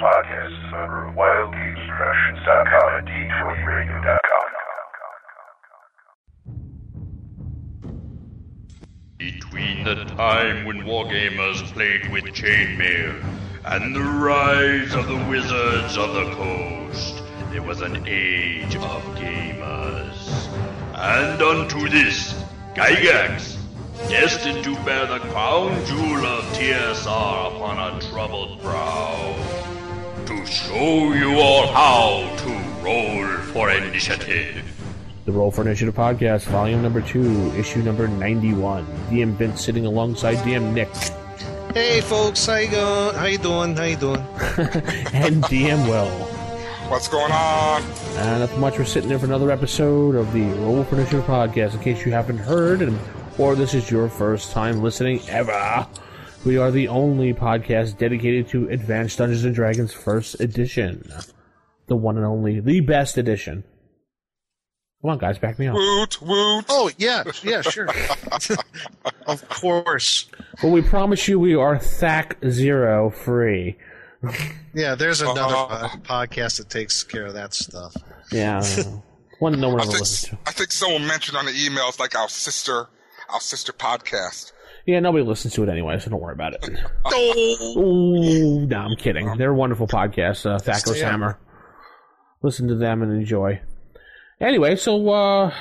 podcasts over at wildgamesproductions.com and d20radio.com. Between the time when wargamers played with chainmail and the rise of the wizards of the coast, there was an age of gamers. And unto this, Gygax, destined to bear the crown jewel of TSR upon a troubled brow, to show you all how to roll for initiative. The Roll for Initiative podcast, volume number two, issue number 91. DM Vince sitting alongside DM Nick Hey folks, how you going? How you doing? How you doing? and DM Will. What's going on? And nothing much, we're sitting there for another episode of the Roll for Initiative podcast. In case you haven't heard, and or this is your first time listening ever, we are the only podcast dedicated to Advanced Dungeons and Dragons First Edition. The one and only, the best edition. Come on, guys, back me up. Woot, woot. Oh yeah, yeah, sure. of course. Well, we promise you we are THAC Zero free. Yeah, there's another Uh-huh. uh, podcast that takes care of that stuff. Yeah. One no one I ever think, listens to. I think someone mentioned on the emails like our sister, our sister podcast. Yeah, nobody listens to it anyway, so don't worry about it. Oh, Ooh, no, I'm kidding. They're a wonderful podcast, uh, Thackless Yeah. Hammer. Listen to them and enjoy. Anyway, so, uh,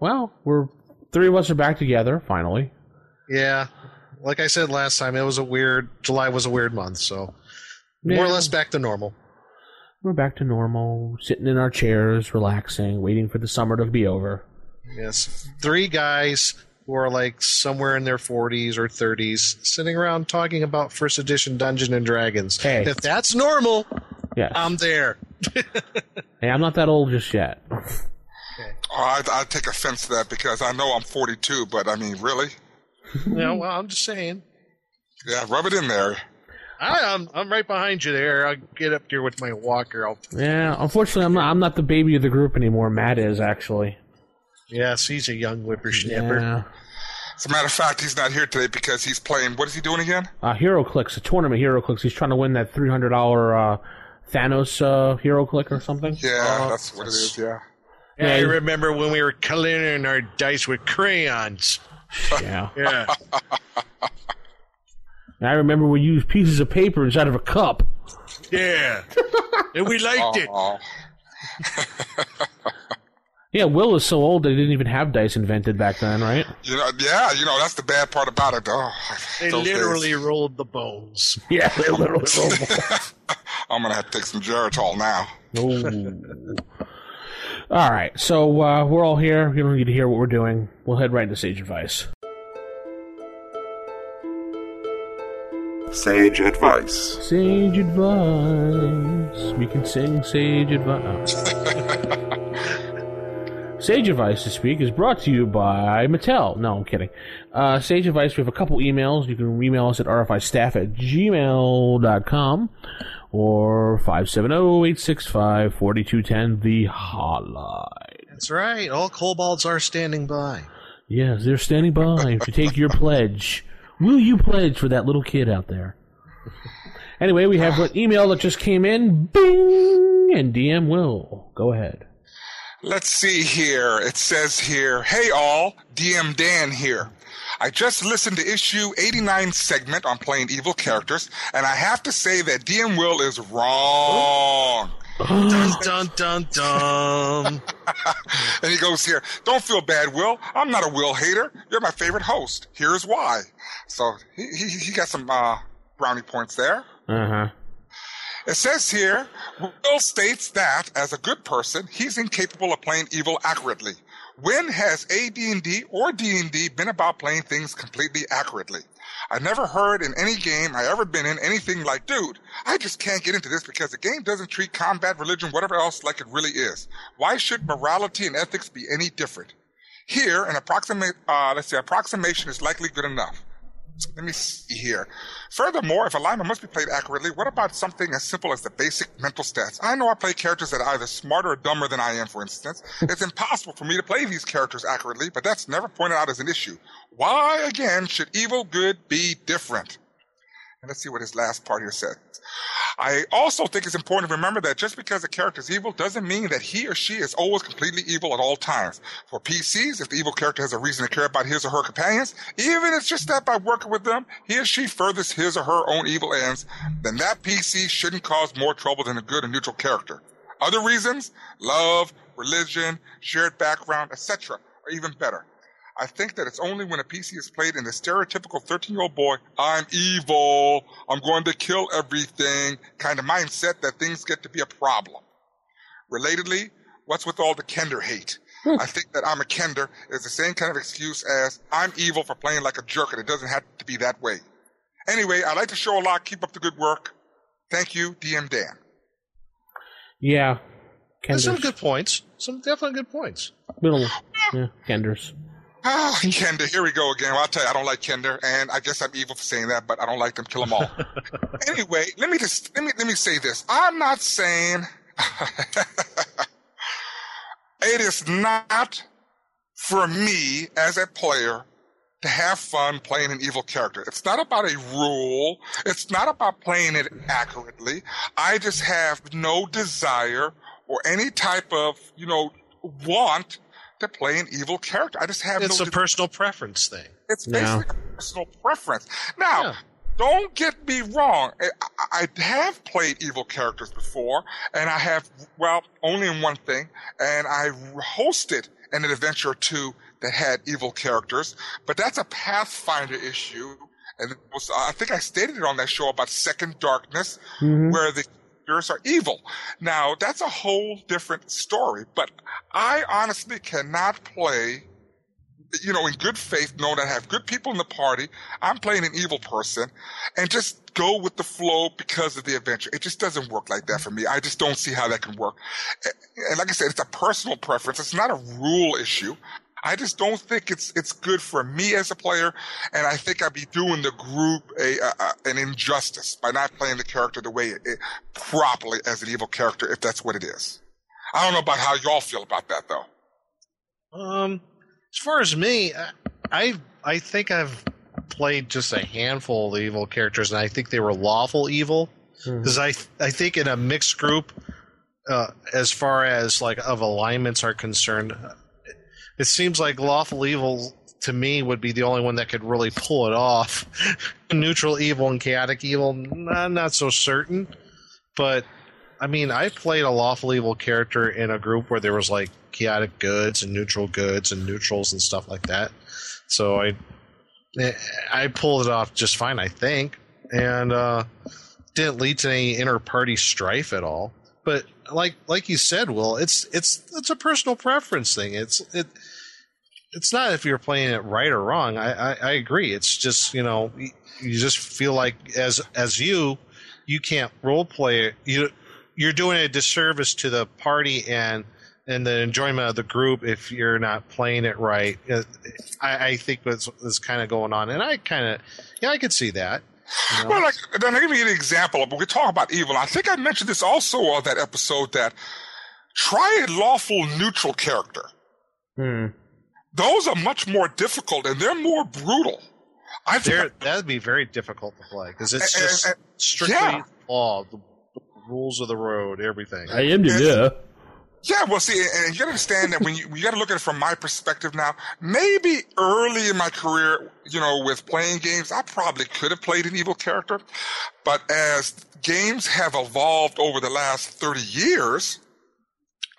well, we're, three of us are back together, finally. yeah. Like I said last time, it was a weird. July was a weird month, so more or less back to normal. We're back to normal, sitting in our chairs, relaxing, waiting for the summer to be over. Yes, three guys who are like somewhere in their 40s or 30s, sitting around talking about first edition Dungeon and Dragons. Hey. If that's normal, Yeah. I'm there. hey, I'm not that old just yet. Oh, I, I take offense to that because I know I'm 42, but I mean, really? yeah, well, I'm just saying. Yeah, rub it in there. I, I'm I'm right behind you there. I'll get up here with my walker. I'll, Yeah, unfortunately, I'm not, I'm not the baby of the group anymore. Matt is, actually. Yes, he's a young whippersnapper. Yeah. As a matter of fact, he's not here today because he's playing. What is he doing again? Uh, HeroClix, a tournament HeroClix. He's trying to win that $300 uh, Thanos uh, Hero Click or something. Yeah, Oh, that's what it is. Yeah. Yeah, I remember when we were coloring our dice with crayons. Yeah. Yeah, And I remember we used pieces of paper inside of a cup. yeah, and we liked it. Oh, Yeah, Will is so old they didn't even have dice invented back then, right? you know, yeah, you know that's the bad part about it. Oh, They those days. literally rolled the bones. Yeah, they literally rolled. I'm gonna have to take some Geritol now. All right, so uh, we're all here. You don't need to hear what we're doing. We'll head right into sage advice. Sage advice. Sage advice. We can sing sage advice. Sage Advice this week is brought to you by Mattel. No, I'm kidding. Uh, Sage Advice, we have a couple emails. You can email us at rfistaff at gmail.com or 570-865-4210, the hotline. That's right. All kobolds are standing by. Yes, they're standing by to take your pledge. Will you pledge for that little kid out there? Anyway, we have an email that just came in. Bing! And DM will. Go ahead. Let's see here. It says here, Hey all, DM Dan here. I just listened to issue 89 segment on playing evil characters, and I have to say that DM Will is wrong. Dun dun dun dun. And he goes here, Don't feel bad, Will. I'm not a Will hater. You're my favorite host. Here's why. So he, he, he got some uh, brownie points there. Uh huh. It says here, Will states that as a good person, he's incapable of playing evil accurately. When has AD&D or D&D been about playing things completely accurately? I never heard in any game I ever been in anything like, dude, I just can't get into this because the game doesn't treat combat, religion, whatever else like it really is. Why should morality and ethics be any different? Here, an approximate, uh, let's say, approximation is likely good enough. Let me see here. Furthermore, if alignment must be played accurately, what about something as simple as the basic mental stats? I know I play characters that are either smarter or dumber than I am, for instance. it's impossible for me to play these characters accurately, but that's never pointed out as an issue. Why, again, should evil good be different? And let's see what his last part here says. I also think it's important to remember that just because a character is evil doesn't mean that he or she is always completely evil at all times. For PCs, if the evil character has a reason to care about his or her companions, even if it's just that by working with them, he or she furthers his or her own evil ends, then that PC shouldn't cause more trouble than a good and neutral character. Other reasons, love, religion, shared background, etc., are even better. I think that it's only when a PC is played in the stereotypical 13 year old boy, I'm evil, I'm going to kill everything kind of mindset that things get to be a problem. Relatedly, what's with all the Kender hate? Hmm. I think that I'm a Kender is the same kind of excuse as I'm evil for playing like a jerk and it doesn't have to be that way. Anyway, I like the show a lot. Keep up the good work. Thank you, DM Dan. Yeah. There's some good points. Some definitely good points. Little, yeah, Kenders. Ah, Kender, here we go again. Well, I'll tell you, I don't like Kender, and I guess I'm evil for saying that, but I don't like them. Kill them all. anyway, let me just let me let me say this. I'm not saying it is not for me as a player to have fun playing an evil character. It's not about a rule. It's not about playing it accurately. I just have no desire or any type of, you know, want to play an evil character. I just have It's no a personal preference thing. it's Yeah. basically a personal preference. Now, Yeah. don't get me wrong. I, I I have played evil characters before, and I have, well, only in one thing, and I hosted an adventure or two that had evil characters, but that's a Pathfinder issue. And it was, I think I stated it on that show about Second Darkness, mm-hmm. where the characters are evil. Now, that's a whole different story, but I honestly cannot play you know, in good faith, knowing that I have good people in the party. I'm playing an evil person and just go with the flow because of the adventure. It just doesn't work like that for me. I just don't see how that can work. And like I said, it's a personal preference. It's not a rule issue. I just don't think it's it's good for me as a player, and I think I'd be doing the group a, a, a an injustice by not playing the character the way it, it properly as an evil character, if that's what it is. I don't know about how y'all feel about that though. Um, as far as me, I- I I think I've played just a handful of the evil characters, and I think they were lawful evil because I I think in a mixed group, uh, as far as like of alignments are concerned, it seems like lawful evil to me would be the only one that could really pull it off. Neutral evil and chaotic evil, not so certain, but I mean, I played a lawful evil character in a group where there was like chaotic goods and neutral goods and neutrals and stuff like that. So I I pulled it off just fine, I think, and uh, didn't lead to any inter party strife at all. But like like you said, Will, it's it's it's a personal preference thing. It's it. It's not if you're playing it right or wrong. I, I, I agree. It's just you know you you just feel like as as you you can't role play it. You you're doing a disservice to the party and and the enjoyment of the group if you're not playing it right. Uh, I, I think that's what's kind of going on, and I kind of yeah I could see that. you know? Well, like, then let me give you an example. But we talk about evil. I think I mentioned this also on that episode that try a lawful neutral character. Hmm. Those are much more difficult and they're more brutal. I think that'd be very difficult to play because it's And- just and- strictly yeah. law, the, the rules of the road, everything. I am the yeah. Yeah, well, see, and and you got to understand that when you you got to look at it from my perspective now. Maybe early in my career, you know, with playing games, I probably could have played an evil character, but as games have evolved over the last thirty years,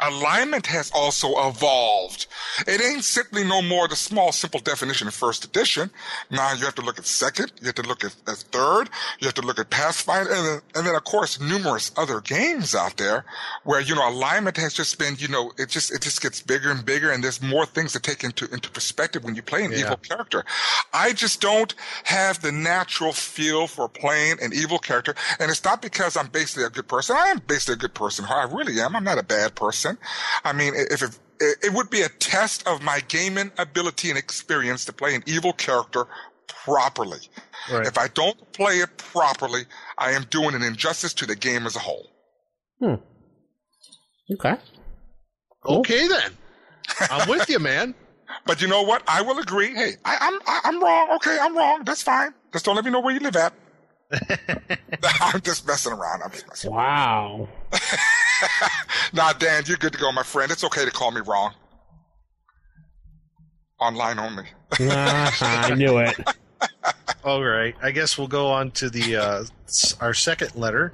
alignment has also evolved. It ain't simply no more the small, simple definition of first edition. Now you have to look at second, you have to look at, at third, you have to look at Pathfinder, and then, and then of course numerous other games out there where, you know, alignment has just been, you know, it just, it just gets bigger and bigger and there's more things to take into, into perspective when you play an Yeah. evil character. I just don't have the natural feel for playing an evil character. And it's not because I'm basically a good person. I am basically a good person. I really am. I'm not a bad person. I mean, if it, it would be a test of my gaming ability and experience to play an evil character properly. Right. If I don't play it properly, I am doing an injustice to the game as a whole. Hmm. Okay. Cool. Okay then, I'm with you, man. But you know what? I will agree. Hey, I, I'm I, I'm wrong. Okay, I'm wrong. That's fine. Just don't let me know where you live at. I'm just messing around. I'm just messing. Wow. Nah, Dan, you're good to go, my friend. It's okay to call me wrong. Online only. Ah, I knew it. All right. I guess we'll go on to the uh, our second letter,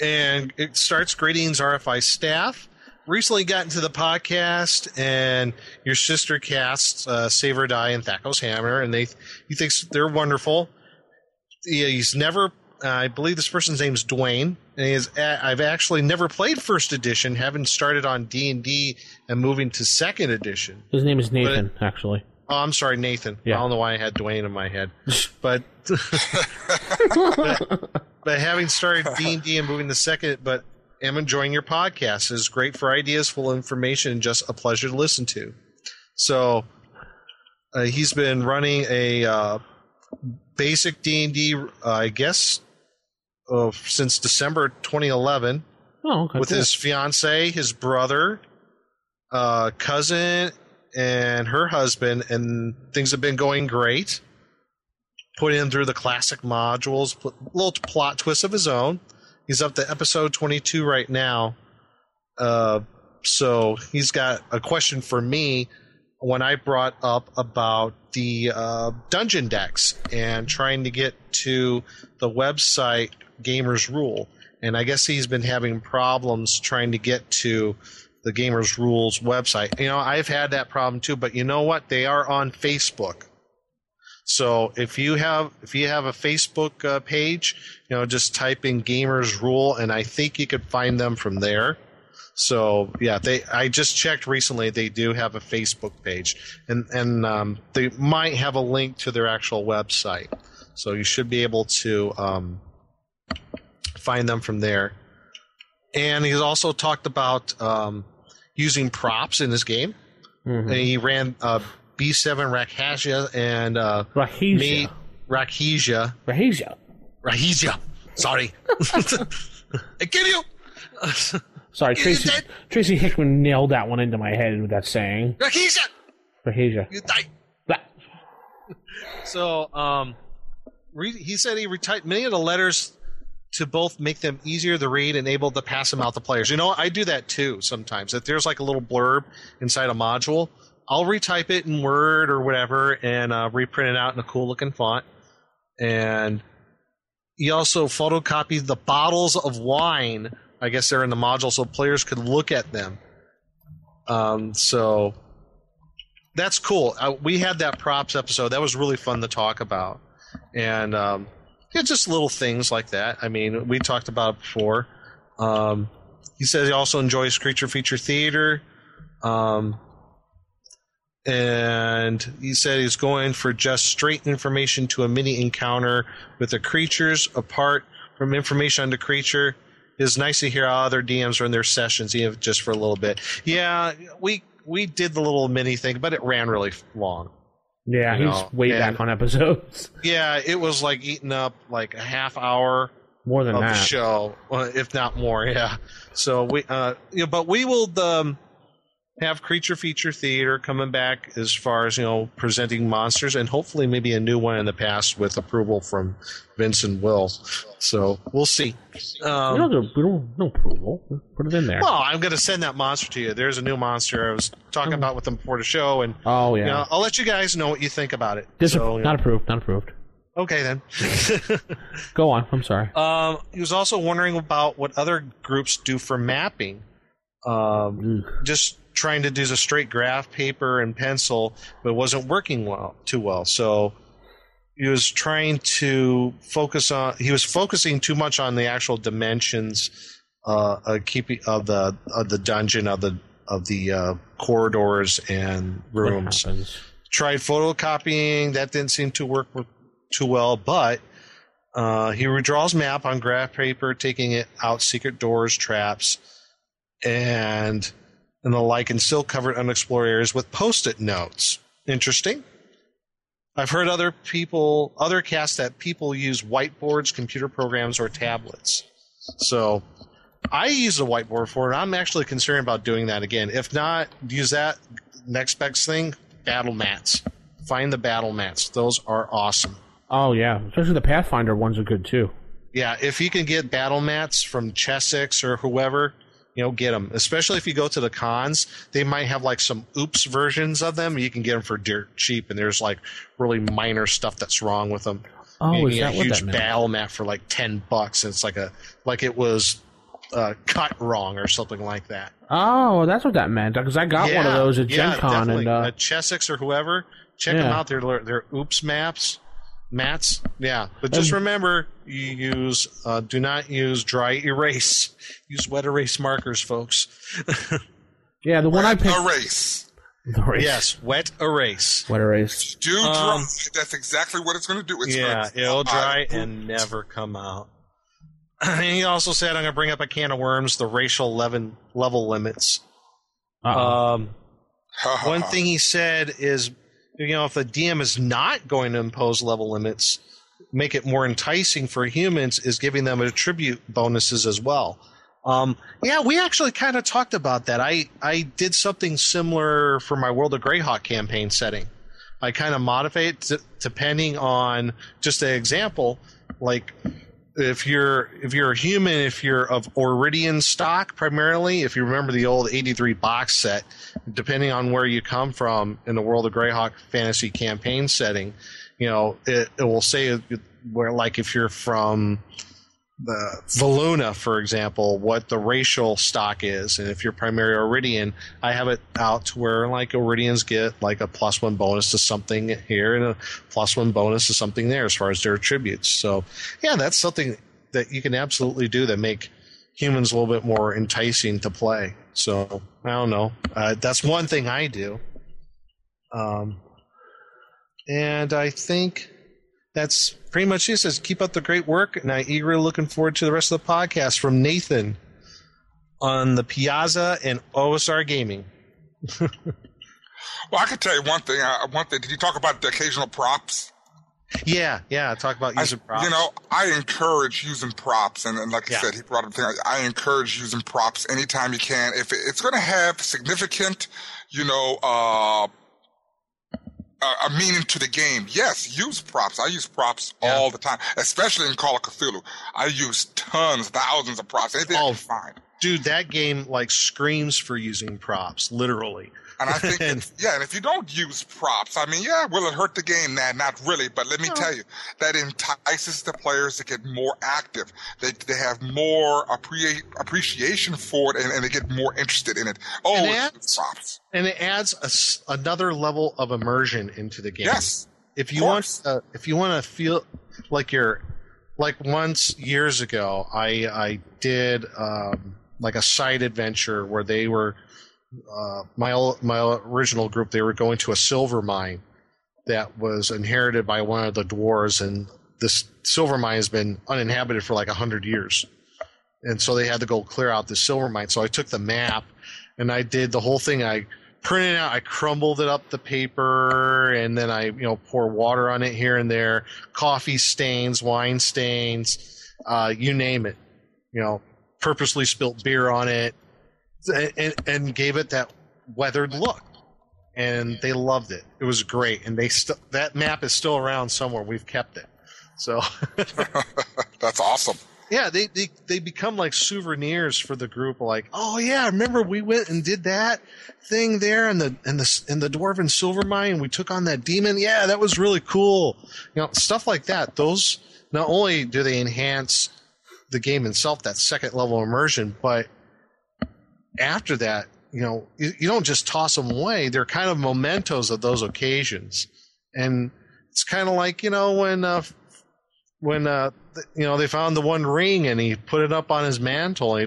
and it starts. Greetings, RFI staff. Recently got into the podcast, and your sister casts uh, Save or Die and Thacko's Hammer, and they he thinks they're wonderful. Yeah, he's never. Uh, I believe this person's name is Dwayne, and he is. I've actually never played first edition, having started on D and D and moving to second edition. His name is Nathan, actually. Oh, I'm sorry, Nathan. Yeah. I don't know why I had Dwayne in my head, but but, but having started D and D and moving to second, but am enjoying your podcast. It is great for ideas, full information, and just a pleasure to listen to. So uh, he's been running a uh, basic D and D, uh, I guess, since December 2011 Oh, okay. with cool. his fiance, his brother, uh, cousin, and her husband, and things have been going great. Put in through the classic modules, put little plot twists of his own. He's up to episode 22 right now. Uh, so he's got a question for me when I brought up about the uh, dungeon decks and trying to get to the website Gamers Rule. And I guess he's been having problems trying to get to the Gamers Rules website. You know, I've had that problem too, but you know what? They are on Facebook. So if you have if you have a Facebook uh, page, you know, just type in Gamers Rule, and I think you could find them from there. So yeah, they I just checked recently. They do have a Facebook page, and and um, they might have a link to their actual website. So you should be able to um, find them from there. And he's also talked about um, using props in his game. Mhm. And he ran uh, B7 Rakhasia and uh, Rahasia. me Rakhesia. Rahasia. Rahasia. Sorry. I kill you. Sorry, Tracy. Tracy Hickman nailed that one into my head with that saying. Rakhesia. Rahasia. You die. Blah. So, um, re- he said he retyped many of the letters to both make them easier to read and able to pass them out to players. You know, I do that too sometimes. If there's like a little blurb inside a module, I'll retype it in Word or whatever and uh, reprint it out in a cool looking font. And he also photocopied the bottles of wine. I guess they're in the module so players could look at them. Um, so that's cool. Uh, we had that props episode. That was really fun to talk about, and um, yeah, just little things like that. I mean, we talked about it before. Um, he says he also enjoys creature feature theater, um, and he said he's going for just straight information to a mini encounter with the creatures apart from information on the creature. It's nice to hear how other DMs run their sessions, even just for a little bit. Yeah, we we did the little mini thing, but it ran really long. Yeah, You he's know, way and- back on episodes. Yeah, it was like eating up like a half hour More than of the show, uh, if not more. Yeah. So we, uh, you know, but we will um, have creature feature theater coming back as far as you know presenting monsters, and hopefully maybe a new one in the past with approval from Vince and Will. So we'll see. Um, we don't no approval. Put it in there. well, I'm going to send that monster to you. There's a new monster I was talking about with them before the show, and oh yeah. you know, I'll let you guys know what you think about it. Disappro- So, you know, not approved. Not approved. okay then. Go on. I'm sorry. Um, he was also wondering about what other groups do for mapping. Um, just trying to do a straight graph paper and pencil, but it wasn't working well too well. So he was trying to focus on. He was focusing too much on the actual dimensions, uh, of keeping of the of the dungeon of the of the uh, corridors and rooms tried photocopying. That didn't seem to work too well, but uh, he redraws map on graph paper, taking it out secret doors, traps, and and the like, and still covered unexplored areas with post-it notes. Interesting. I've heard other people, other casts that people use whiteboards, computer programs, or tablets. So I use a whiteboard for it. I'm actually concerned about doing that again. If not, use that next best thing battle mats. Find the battle mats. Those are awesome. Oh yeah, especially the Pathfinder ones are good too. Yeah, if you can get battle mats from Chessex or whoever, you know, get them. Especially if you go to the cons, they might have like some oops versions of them. You can get them for dirt cheap, and there's like really minor stuff that's wrong with them. Oh, you is that a huge that battle mat for like ten bucks. And it's like a like it was uh, cut wrong or something like that. Oh, that's what that meant. Because I got one of those at yeah, Gen Con, definitely. and uh, uh, Chessex or whoever, check Yeah. them out. They're they're oops maps, mats. Yeah, but just Um, remember, you use uh, do not use dry erase. Use wet erase markers, folks. yeah, the one I picked. Erase. The race. yes, wet erase. What a race. Do Um. That's exactly what it's going to do. It's yeah, gonna it'll dry I- and never come out. And he also said, "I'm going to bring up a can of worms: the racial level level limits." Uh-oh. Um, One thing he said is, you know, if the DM is not going to impose level limits, make it more enticing for humans is giving them attribute bonuses as well. Um, yeah, we actually kind of talked about that. I, I did something similar for my World of Greyhawk campaign setting. I kind of modified depending on just an example, like if you're if you're a human, if you're of Oeridian stock primarily, if you remember the old '83 box set, depending on where you come from in the World of Greyhawk fantasy campaign setting, you know it, it will say where like if you're from the Veluna, for example, what the racial stock is, and if you're primarily Oeridian, I have it out to where like Oeridians get like a plus one bonus to something here and a plus one bonus to something there as far as their attributes. So, yeah, that's something that you can absolutely do that make humans a little bit more enticing to play. So I don't know. Uh, that's one thing I do. Um, and I think that's pretty much it. Says keep up the great work, and I eagerly looking forward to the rest of the podcast from Nathan on the Piazza and OSR Gaming. Well, I can tell you one thing. Uh, one thing. Did you talk about the occasional props? Yeah, yeah. Talk about I- using props. You know, I encourage using props, and, and like I said, he brought up the thing. I encourage using props anytime you can. If it, it's going to have significant, you know, uh, a, a meaning to the game, yes, use props. I use props Yeah. all the time, especially in Call of Cthulhu. I use tons, thousands of props. Anything Oh. find. dude, that game like screams for using props, literally. And I think, And- if- yeah, and if you don't use props, I mean, yeah, will it hurt the game? Nah, not really. But let me tell you, that entices the players to get more active. They they have more appre- appreciation for it, and, and they get more interested in it. Oh, And it's that's- props. And it adds a s another level of immersion into the game. Yes. if you want course. uh, if you want to feel like you're like once years ago i i did um like a side adventure where they were uh my my original group they were going to a silver mine that was inherited by one of the dwarves and this silver mine has been uninhabited for like hundred years. And so they had to go clear out the silver mine. So i took the map and i did the whole thing. I printed out i crumbled it up the paper and then i you know pour water on it here and there coffee stains wine stains uh, you name it. You know purposely spilt beer on it and, and, gave it that weathered look and they loved it it was great and they st- that map is still around somewhere we've kept it so That's awesome. yeah, they, they they become like souvenirs for the group. Like, oh yeah, remember we went and did that thing there in the in the in the dwarven silver mine. We took on that demon. Yeah, that was really cool. You know, stuff like that. Those not only do they enhance the game itself, that second level immersion, but after that, you know, you, you don't just toss them away. They're kind of mementos of those occasions, and it's kind of like you know when uh, when uh, you know they found the one ring and he put it up on his mantle, he,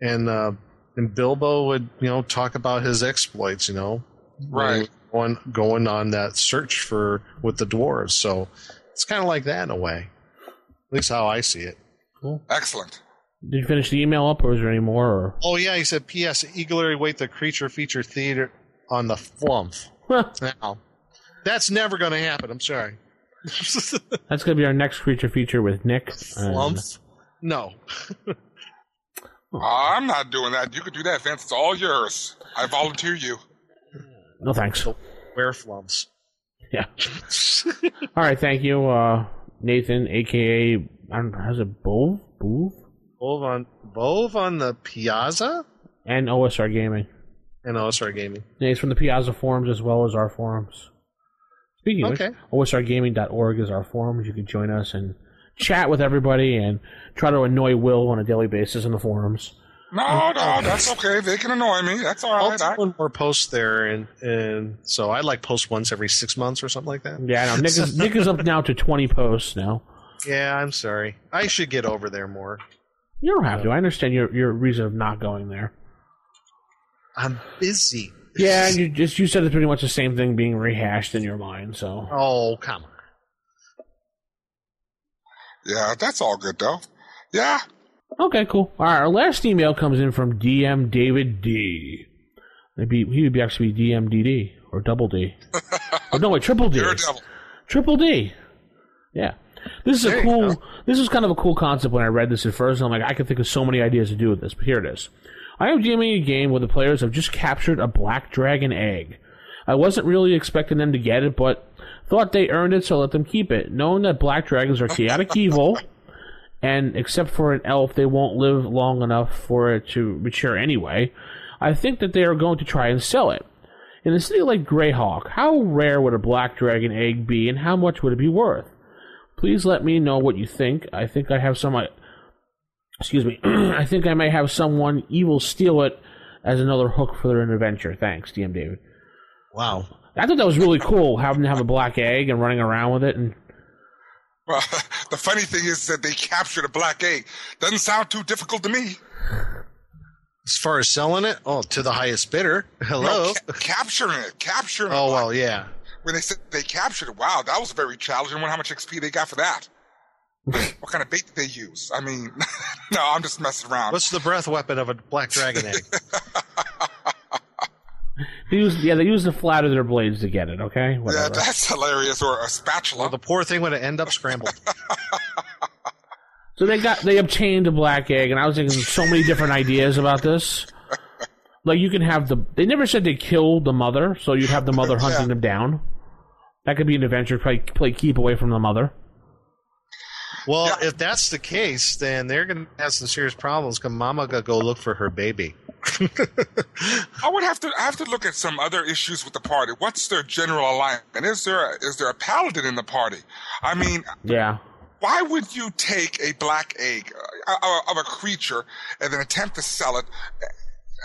and uh, and Bilbo would you know talk about his exploits, you know, Right. going going on that search for with the dwarves. So it's kind of like that in a way, at least how I see it. Cool. Excellent. Did you finish the email up, or is there any more? Or? Oh yeah, he said. P.S. Eagerly await the creature feature theater on the flump. Now, that's never going to happen. I'm sorry. That's going to be our next creature feature with Nick. and- Flump? No. I'm not doing that. You could do that, Vince. It's all yours. I volunteer you. no thanks. Where flumps? Yeah. All right, thank you, uh, Nathan, aka I don't know, has it Bove? Bove? Bove on Bove on the Piazza And OSR Gaming. and OSR Gaming. Yeah, he's from the Piazza forums as well as our forums. Speaking of Okay. which, OSRgaming.org is our forums. You can join us and chat with everybody and try to annoy Will on a daily basis in the forums. No, no, that's okay. They can annoy me. That's all I'll right. do I, one more post there, and and so I like post once every six months or something like that. Yeah, I know. Nick is, Nick is up now to 20 posts now. Yeah, I'm sorry. I should get over there more. You don't have to. I understand your your reason of not going there. I'm busy. Yeah, you just you said it's pretty much the same thing being rehashed in your mind. So Oh come on. yeah, that's all good though. Yeah, okay, cool. All right, our last email comes in from DM David D. Maybe he would be actually be DMDD or double D. oh, no, wait, triple D. you're a devil. Triple D. Yeah. This is There a cool. This is kind of a cool concept when I read this at first. And I'm like, I can think of so many ideas to do with this, but here it is. I am GMing a game where the players have just captured a black dragon egg. I wasn't really expecting them to get it, but thought they earned it, so let them keep it. Knowing that black dragons are chaotic evil, and except for an elf, they won't live long enough for it to mature anyway. I think that they are going to try and sell it. In a city like Greyhawk, how rare would a black dragon egg be, and how much would it be worth? Please let me know what you think. I think I have some. uh, Excuse me. I think I may have someone evil steal it as another hook for their adventure. Thanks, DM David. Wow. I thought that was really cool having to have a black egg and running around with it. And Well, the funny thing is that they captured a black egg. Doesn't sound too difficult to me. As far as selling it, oh, to the highest bidder. Hello. No, ca- capturing it, capturing. oh it. well, yeah. When they said they captured it, wow, that was very challenging. I wonder how much XP they got for that. what kind of bait did they use? I mean, no, I'm just messing around. What's the breath weapon of a black dragon egg? they use, yeah, they use the flat of their blades to get it. Okay, Whatever. yeah, that's hilarious. Or a spatula. well, the poor thing would end up scrambled. So they got they obtained a black egg, and I was thinking so many different ideas about this. Like you can have the they never said they killed the mother, so you'd have the mother hunting Yeah. them down. That could be an adventure. Play play keep away from the mother. Well, Yeah. if that's the case, then they're going to have some serious problems. Cause Mama got to go look for her baby. I would have to I have to look at some other issues with the party. What's their general alignment? Is there a, is there a paladin in the party? I mean, Yeah, why would you take a black egg uh, uh, of a creature and then attempt to sell it?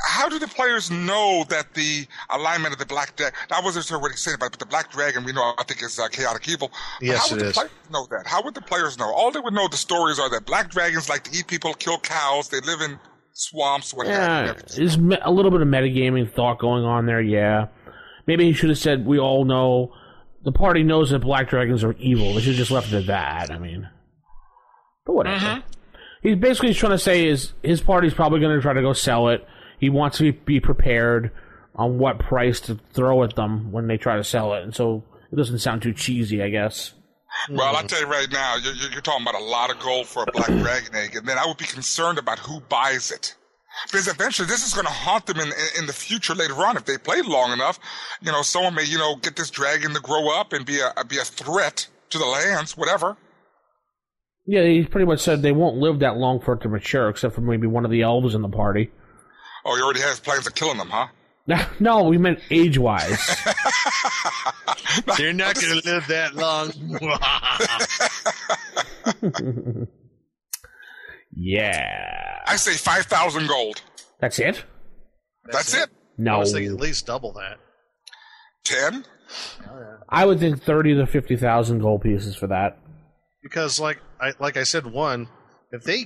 How do the players know that the alignment of the black dragon? I wasn't sure what he's saying about, it, but the black dragon we know I think is uh, chaotic evil. But Yes, how would it the is. players know that? How would the players know? All they would know the stories are that black dragons like to eat people, kill cows. They live in swamps, what yeah. everything. There's me- a little bit of metagaming thought going on there. Yeah, maybe he should have said we all know. The party knows that black dragons are evil. They should have just left it at that. I mean, but whatever. He's basically trying to say is his party's probably going to try to go sell it. He wants to be prepared on what price to throw at them when they try to sell it, and so it doesn't sound too cheesy, I guess. Well, I'll tell you right now, you're, you're talking about a lot of gold for a black dragon egg, and then I would be concerned about who buys it. Because eventually this is going to haunt them in, in, in the future later on. If they play long enough, you know, someone may, you know, get this dragon to grow up and be a, be a threat to the lands, whatever. Yeah, he pretty much said they won't live that long for it to mature, except for maybe one of the elves in the party. Oh, you already have plans of killing them, huh? no, we meant age-wise. They're not going to live that long. yeah, I say 5,000 gold. that's it. That's, it. I No, I was thinking at least double that. 10? I would think thirty to fifty thousand gold pieces for that. Because, like I like I said, one, if they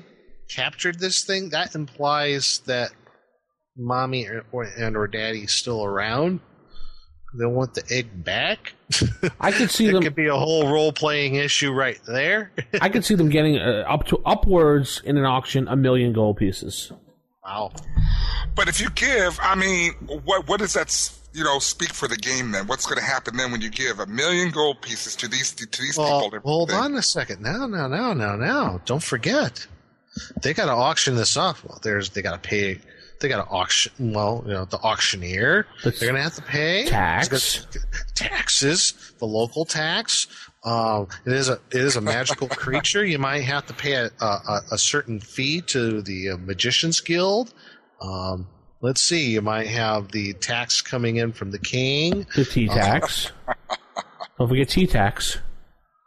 captured this thing, that implies that mommy or, or and or daddy's still around. They want the egg back. I could see it them. could be a whole role playing issue right there. I could see them getting uh, up to upwards in an auction a million gold pieces. wow. But if you give, I mean, what what does that you know speak for the game then? What's going to happen then when you give a million gold pieces to these to these Well, people? hold They- on a second. Now, now, now, now, now. Don't forget, they got to auction this off. Well, there's they got to pay They got to auction. Well, you know, the auctioneer. The they're gonna have to pay tax. taxes, the local tax. Um, it is a it is a magical creature. You might have to pay a, a, a certain fee to the uh, Magicians Guild. Um, let's see. You might have the tax coming in from the king. The T tax. Don't forget T tax.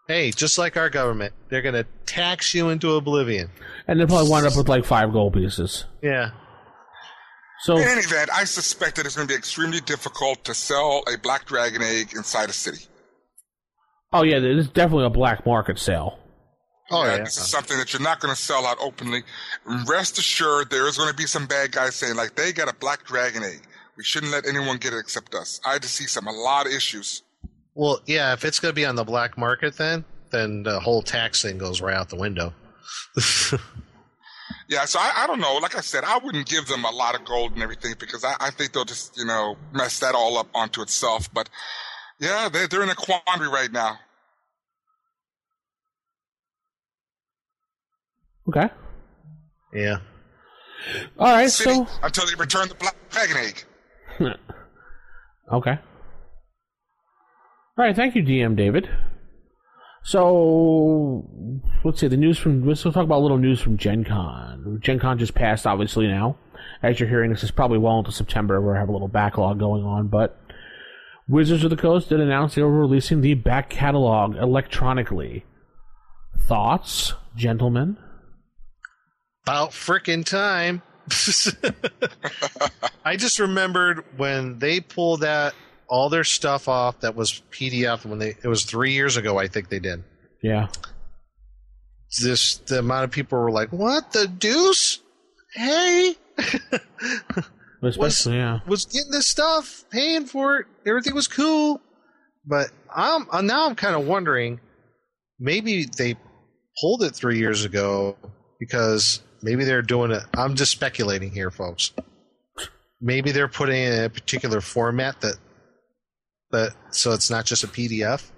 Hey, just like our government, they're going to tax you into oblivion. And they'll probably wind up with like five gold pieces. Yeah. So In any event, I suspect that it's going to be extremely difficult to sell a black dragon egg inside a city. Oh yeah, there's definitely a black market sale. Oh yeah. This is something that you're not going to sell out openly. Rest assured, there is going to be some bad guys saying, like, they got a black dragon egg. We shouldn't let anyone get it except us. I just see some, a lot of issues. Well, yeah. If it's going to be on the black market, then then the whole tax thing goes right out the window. Yeah, so I, I don't know. Like I said, I wouldn't give them a lot of gold and everything because I, I think they'll just, you know, mess that all up onto itself. But yeah, they're, they're in a quandary right now. Okay. yeah. All right. City So until they return the black dragon egg. okay. All right. Thank you, DM David. So let's see the news from. Let's talk about a little news from Gen Con. Gen Con just passed, obviously now. As you're hearing, this is probably well into September. Where we have a little backlog going on, but Wizards of the Coast did announce they were releasing the back catalog electronically. Thoughts, gentlemen? About frickin' time. I just remembered when they pulled that all their stuff off that was PDF when they it was three years ago I think they did. Yeah. This the amount of people were like, "What the deuce? Hey, Especially, yeah. was getting this stuff, paying for it, everything was cool." But I'm uh, now I'm kind of wondering, maybe they pulled it three years ago because maybe they're doing it. I'm just speculating here, folks. Maybe they're putting in a particular format that that so it's not just a PDF.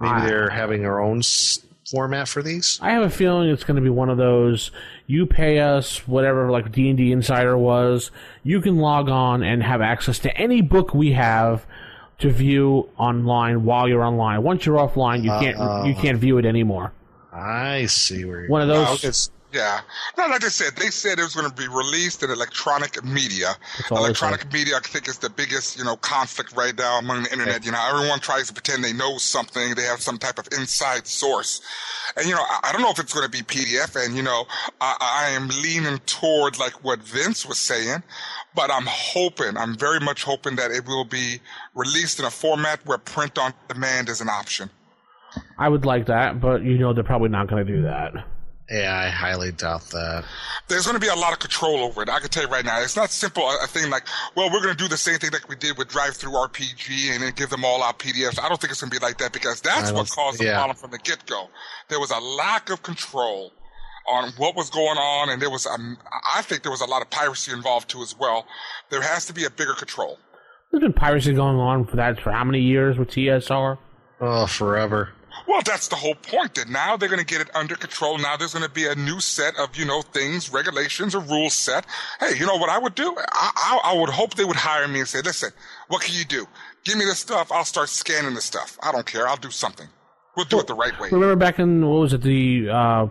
Maybe I- they're having their own s- format for these. I have a feeling it's going to be one of those. You pay us whatever, like D and D Insider was. You can log on and have access to any book we have to view online while you're online. Once you're offline, you can't Uh, you can't view it anymore. I see where you're One of those. Yeah. No, like I said, they said it was going to be released in electronic media. Electronic media, I think, is the biggest, you know, conflict right now among the internet. You know, everyone tries to pretend they know something. They have some type of inside source. And, you know, I, I don't know if it's going to be PDF. And, you know, I, I am leaning toward like what Vince was saying, but I'm hoping, I'm very much hoping that it will be released in a format where print on demand is an option. I would like that, but you know they're probably not going to do that. Yeah, I highly doubt that. there's going to be a lot of control over it. I can tell you right now, it's not simple a, a thing like, well, we're going to do the same thing like we did with DriveThruRPG and then give them all our PDFs. I don't think it's going to be like that because that's what don't- caused the yeah. problem from the get go. There was a lack of control on what was going on, and there was, um, I think there was a lot of piracy involved too as well. There has to be a bigger control. There's been piracy going on for that for how many years with TSR? Oh, forever. Well, that's the whole point. That now they're going to get it under control. Now there's going to be a new set of you know things, regulations, or rules set. Hey, you know what I would do? I, I, I would hope they would hire me and say, "Listen, what can you do? Give me the stuff. I'll start scanning the stuff. I don't care. I'll do something. We'll do it the right way." Remember back in what was it the, uh,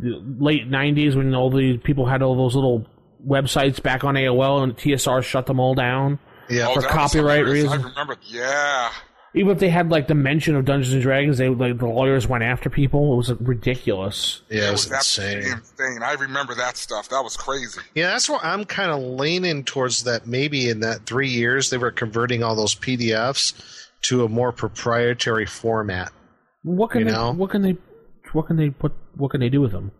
the late '90s when all the people had all those little websites back on AOL and TSR shut them all down. Yeah. Oh, for that copyright reasons. I remember. Yeah. Even if they had like the mention of Dungeons and Dragons, they like the lawyers went after people. It was ridiculous. Yeah, it was absolutely insane. insane. I remember that stuff. That was crazy. Yeah, that's why I'm kind of leaning towards that. Maybe in that three years, they were converting all those PDFs to a more proprietary format. What can You they? know? What can they? What can they put? What can they do with them?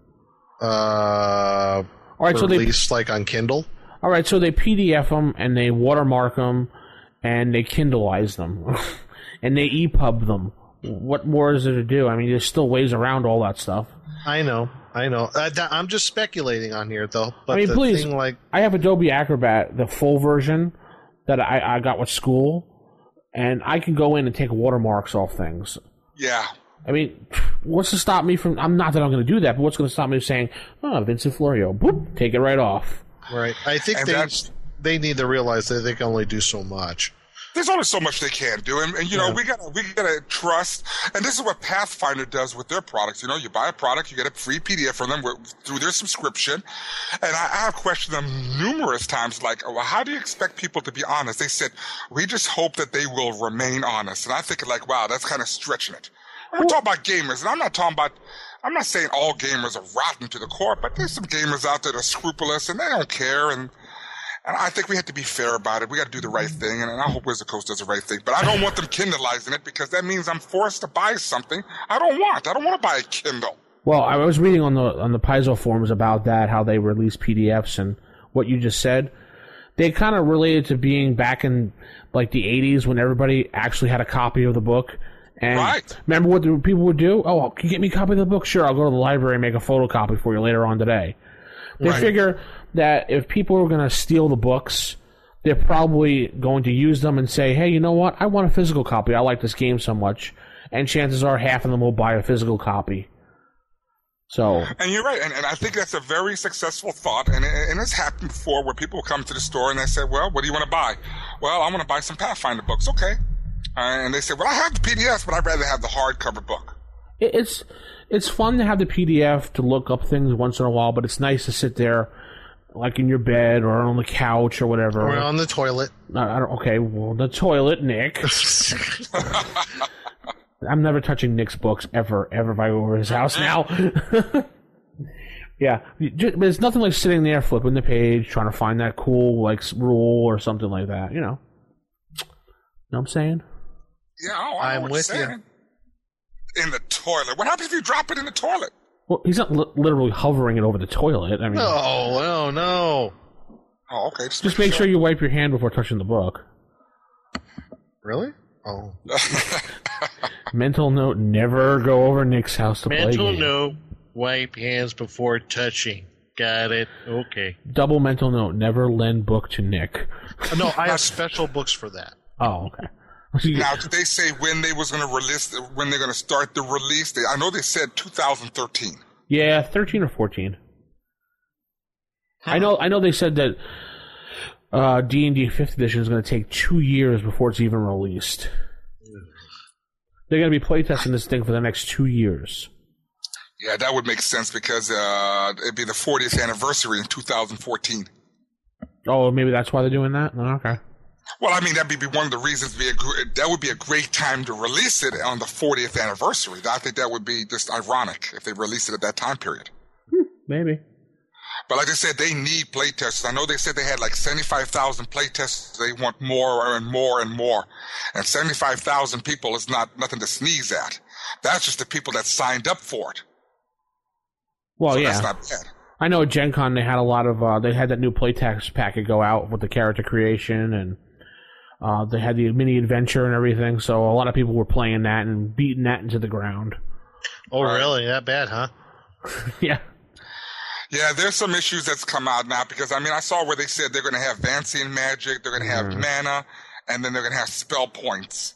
Uh, All right, so they released like on Kindle. all right, so they PDF them and they watermark them and they Kindleize them and they EPUB them. What more is there to do? I mean, there's still ways around all that stuff. I know, I know. Uh, that, I'm just speculating on here, though. But I mean, the please. thing, like, I have Adobe Acrobat, the full version that I, I got with school, and I can go in and take watermarks off things. Yeah. I mean, what's to stop me from? I'm not that I'm going to do that, but what's going to stop me from saying, "Oh, Vincent Florio, boop, take it right off." Right. I think And they they need to realize that they can only do so much. There's only so much they can do, and, and you know Yeah. we gotta we gotta trust. And this is what Pathfinder does with their products. You know, you buy a product, you get a free PDF from them with, through their subscription. And I, I have questioned them numerous times, like, well, how do you expect people to be honest? They said we just hope that they will remain honest. And I think like, wow, that's kind of stretching it. We're talking about gamers, and I'm not talking about. I'm not saying all gamers are rotten to the core, but there's some gamers out there that are scrupulous and they don't care and. And I think we have to be fair about it. We got to do the right thing, and, and I hope Wizard Coast does the right thing. But I don't want them Kindleizing it because that means I'm forced to buy something I don't want. I don't want to buy a Kindle. Well, I was reading on the on the Paizo forums about that, how they release PDFs and what you just said. They kind of related to being back in like the '80s when everybody actually had a copy of the book. And Right. remember what the people would do? Oh, can you get me a copy of the book? Sure, I'll go to the library and make a photocopy for you later on today. They Right. figure that if people are going to steal the books, they're probably going to use them and say, "Hey, you know what? I want a physical copy. I like this game so much." And chances are, half of them will buy a physical copy. So And you're right, and, and I think that's a very successful thought, and, it- and it's happened before where people come to the store and they say, "Well, what do you want to buy?" Well, I want to buy some Pathfinder books. Okay, uh, and they say, "Well, I have the PDFs, but I'd rather have the hardcover book." it's it's fun to have the PDF to look up things once in a while, but it's nice to sit there, like in your bed or on the couch or whatever. Or on the toilet. I, I don't, okay, well, the toilet, Nick. I'm never touching Nick's books ever, ever if I go over his house now. yeah, you but it's nothing like sitting there flipping the page, trying to find that cool like rule or something like that. You know, know what I'm saying? Yeah, oh, I know I'm what with you're you. Saying. In the toilet. What happens if you drop it in the toilet? Well, he's not li- literally hovering it over the toilet. I mean, No, no, no. Oh, okay. Just, just make sure you wipe your hand before touching the book. Really? Oh. Mental note: Never go over Nick's house to play. Mental game. note: wipe hands before touching. Got it. Okay. Double mental note: Never lend book to Nick. No, I have special books for that. Oh, okay. Now, did they say when they was going to release, when they're going to start the release? They, I know they said 2013. Yeah, thirteen or fourteen. I know. I know. They said that uh, D and D Fifth Edition is going to take two years before it's even released. They're going to be playtesting this thing for the next two years. Yeah, that would make sense because uh, it'd be the 40th anniversary in 2014. Oh, maybe that's why they're doing that. Oh, okay. Well, I mean, that'd be one of the reasons. Be a, that would be a great time to release it on the 40th anniversary. I think that would be just ironic if they released it at that time period. Maybe. But like I said, they need playtesters. I know they said they had like 75,000 playtesters. They want more and more and more. And 75,000 people is not nothing to sneeze at. That's just the people that signed up for it. Well, so yeah. that's not bad. I know at Gen Con they had a lot of uh, they had that new playtest packet go out with the character creation and uh, they had the mini adventure and everything. So a lot of people were playing that and beating that into the ground. Oh, Right. really? That bad, huh? yeah. Yeah, there's some issues that's come out now because I mean I saw where they said they're going to have Vancian magic, they're going to have Mhm. mana, and then they're going to have spell points.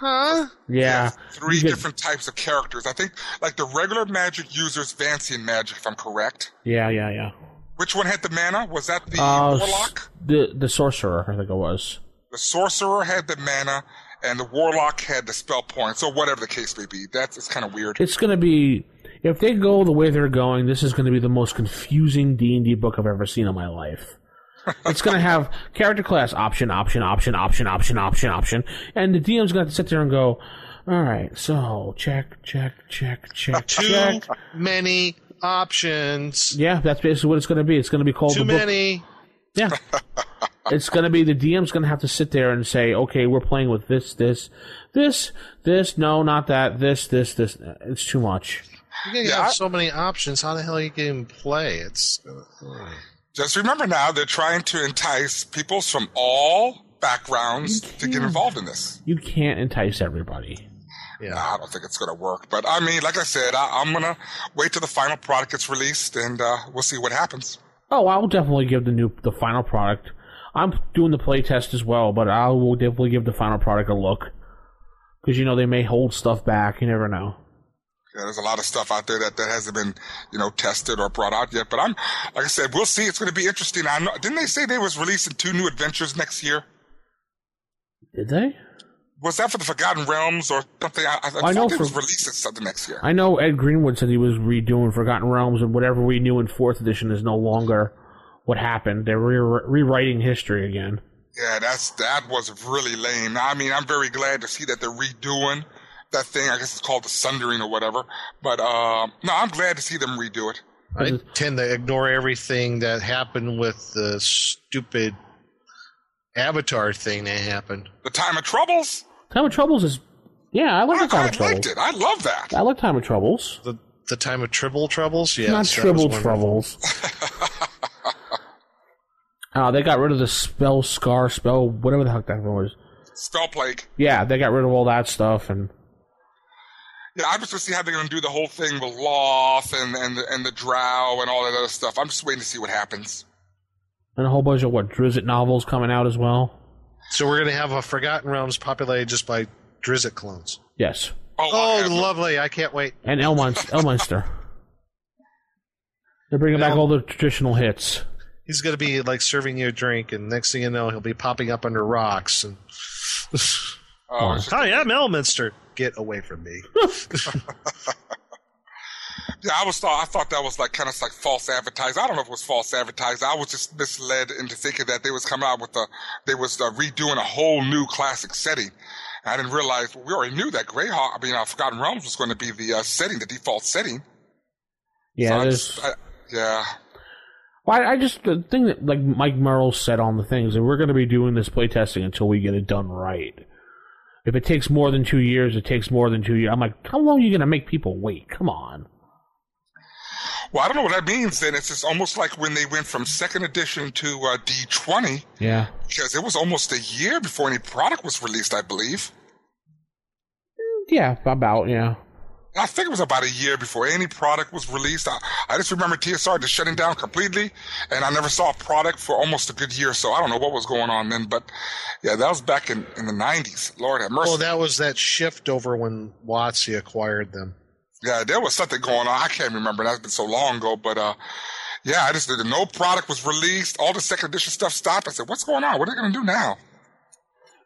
Huh? Yeah. three You get- different types of characters. I think like the regular magic users Vancian magic, if I'm correct. Yeah, yeah, yeah. Which one had the mana? Was that the Uh, warlock? The the sorcerer, I think it was. The sorcerer had the mana, and the warlock had the spell points, or whatever the case may be. That's it's kind of weird. It's gonna be if they go the way they're going. This is gonna be the most confusing D and D book I've ever seen in my life. it's gonna have character class option, option, option, option, option, option, option, and the DM's gonna to sit there and go, "All right, so check, check, check, check, check. Too check." many options. Yeah, that's basically what it's gonna be. It's gonna be called Too the book. Many. Yeah. it's going to be the DM's going to have to sit there and say, okay, we're playing with this, this, this, this, no, not that, this, this, this. It's too much. You're gonna Yeah, have I- so many options. How the hell are you can play? It's uh, Just remember now, they're trying to entice people from all backgrounds to get involved in this. You can't entice everybody. Nah, I don't think it's going to work. But I mean, like I said, I, I'm going to wait till the final product gets released, and uh, we'll see what happens. Oh, I'll definitely give the new, the final product. I'm doing the play test as well, but I will definitely give the final product a look. Because, you know, they may hold stuff back. You never know. Yeah, there's a lot of stuff out there that, that hasn't been, you know, tested or brought out yet. But I'm, like I said, we'll see. It's going to be interesting. I know, didn't they say they was releasing two new adventures next year? Did they? Was that for the Forgotten Realms or something? I, I, I I know thought they for- was releasing something next year. I know Ed Greenwood said he was redoing Forgotten Realms, and whatever we knew in fourth edition is no longer what happened. They're re- rewriting history again. Yeah, that's that was really lame. I mean, I'm very glad to see that they're redoing that thing. I guess it's called the Sundering or whatever. But uh, no, I'm glad to see them redo it. I tend to ignore everything that happened with the stupid Avatar thing that happened. The Time of Troubles. Time of Troubles is, yeah, I like I, the Time I of Troubles. liked it. I love that. I like Time of Troubles. The the time of Tribble Troubles? Yeah. Not Tribble Troubles. uh, they got rid of the spell scar spell, whatever the heck that was. Spell Plague. Yeah, they got rid of all that stuff, and Yeah, I'm just going to see how they're going to do the whole thing with Lolth and and the, and the Drow and all that other stuff. I'm just waiting to see what happens. and a whole bunch of what Drizzt novels coming out as well. So we're going to have a Forgotten Realms populated just by Drizzt clones. Yes, Oh, Oh, I have no- lovely. I can't wait. and Elmonster. Elmonster. They're bringing back all the traditional hits. He's going to be like serving you a drink, and next thing you know, he'll be popping up under rocks. And oh, it's hi, I'm Elminster. Get away from me. yeah, I was thought I thought that was like kind of like false advertising. I don't know if it was false advertising. I was just misled into thinking that they was coming out with a they was uh, redoing a whole new classic setting. I didn't realize we already knew that Greyhawk. I mean, uh, Forgotten Realms was going to be the uh, setting, the default setting. Yeah, So I just- I- yeah. Well, I, I just the thing that like Mike Mearls said on the things that we're going to be doing this playtesting until we get it done right. If it takes more than two years, it takes more than two years. I'm like, how long are you going to make people wait? Come on. Well, I don't know what that means. Then it's just almost like when they went from second edition to uh, D20, Yeah, because it was almost a year before any product was released. I believe. yeah, about yeah. I think it was about a year before any product was released. I, I just remember TSR just shutting down completely, and I never saw a product for almost a good year. So I don't know what was going on then, but yeah, that was back in, in the '90s. Lord have mercy. Oh, that was that shift over when WotC acquired them. Yeah, there was something going on. I can't remember. That's been so long ago, but uh, yeah, I just did. No product was released. All the second edition stuff stopped. I said, "What's going on? What are they going to do now?"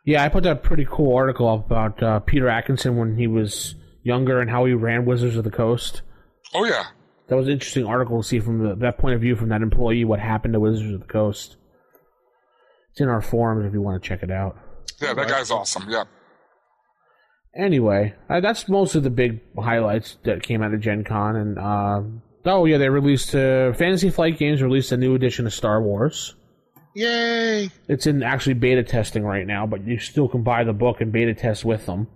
Yeah, I put that pretty cool article up about uh, Peter Adkison when he was younger and how he ran Wizards of the Coast. Oh yeah, That was an interesting article to see from the, that point of view from that employee what happened to Wizards of the Coast. It's in our forums if you want to check it out. yeah, that guy's awesome. Yeah. Anyway, uh, that's most of the big highlights that came out of Gen Con. And, uh, oh, yeah, they released, uh, Fantasy Flight Games released a new edition of Star Wars. Yay! It's in actually beta testing right now, but you still can buy the book and beta test with them.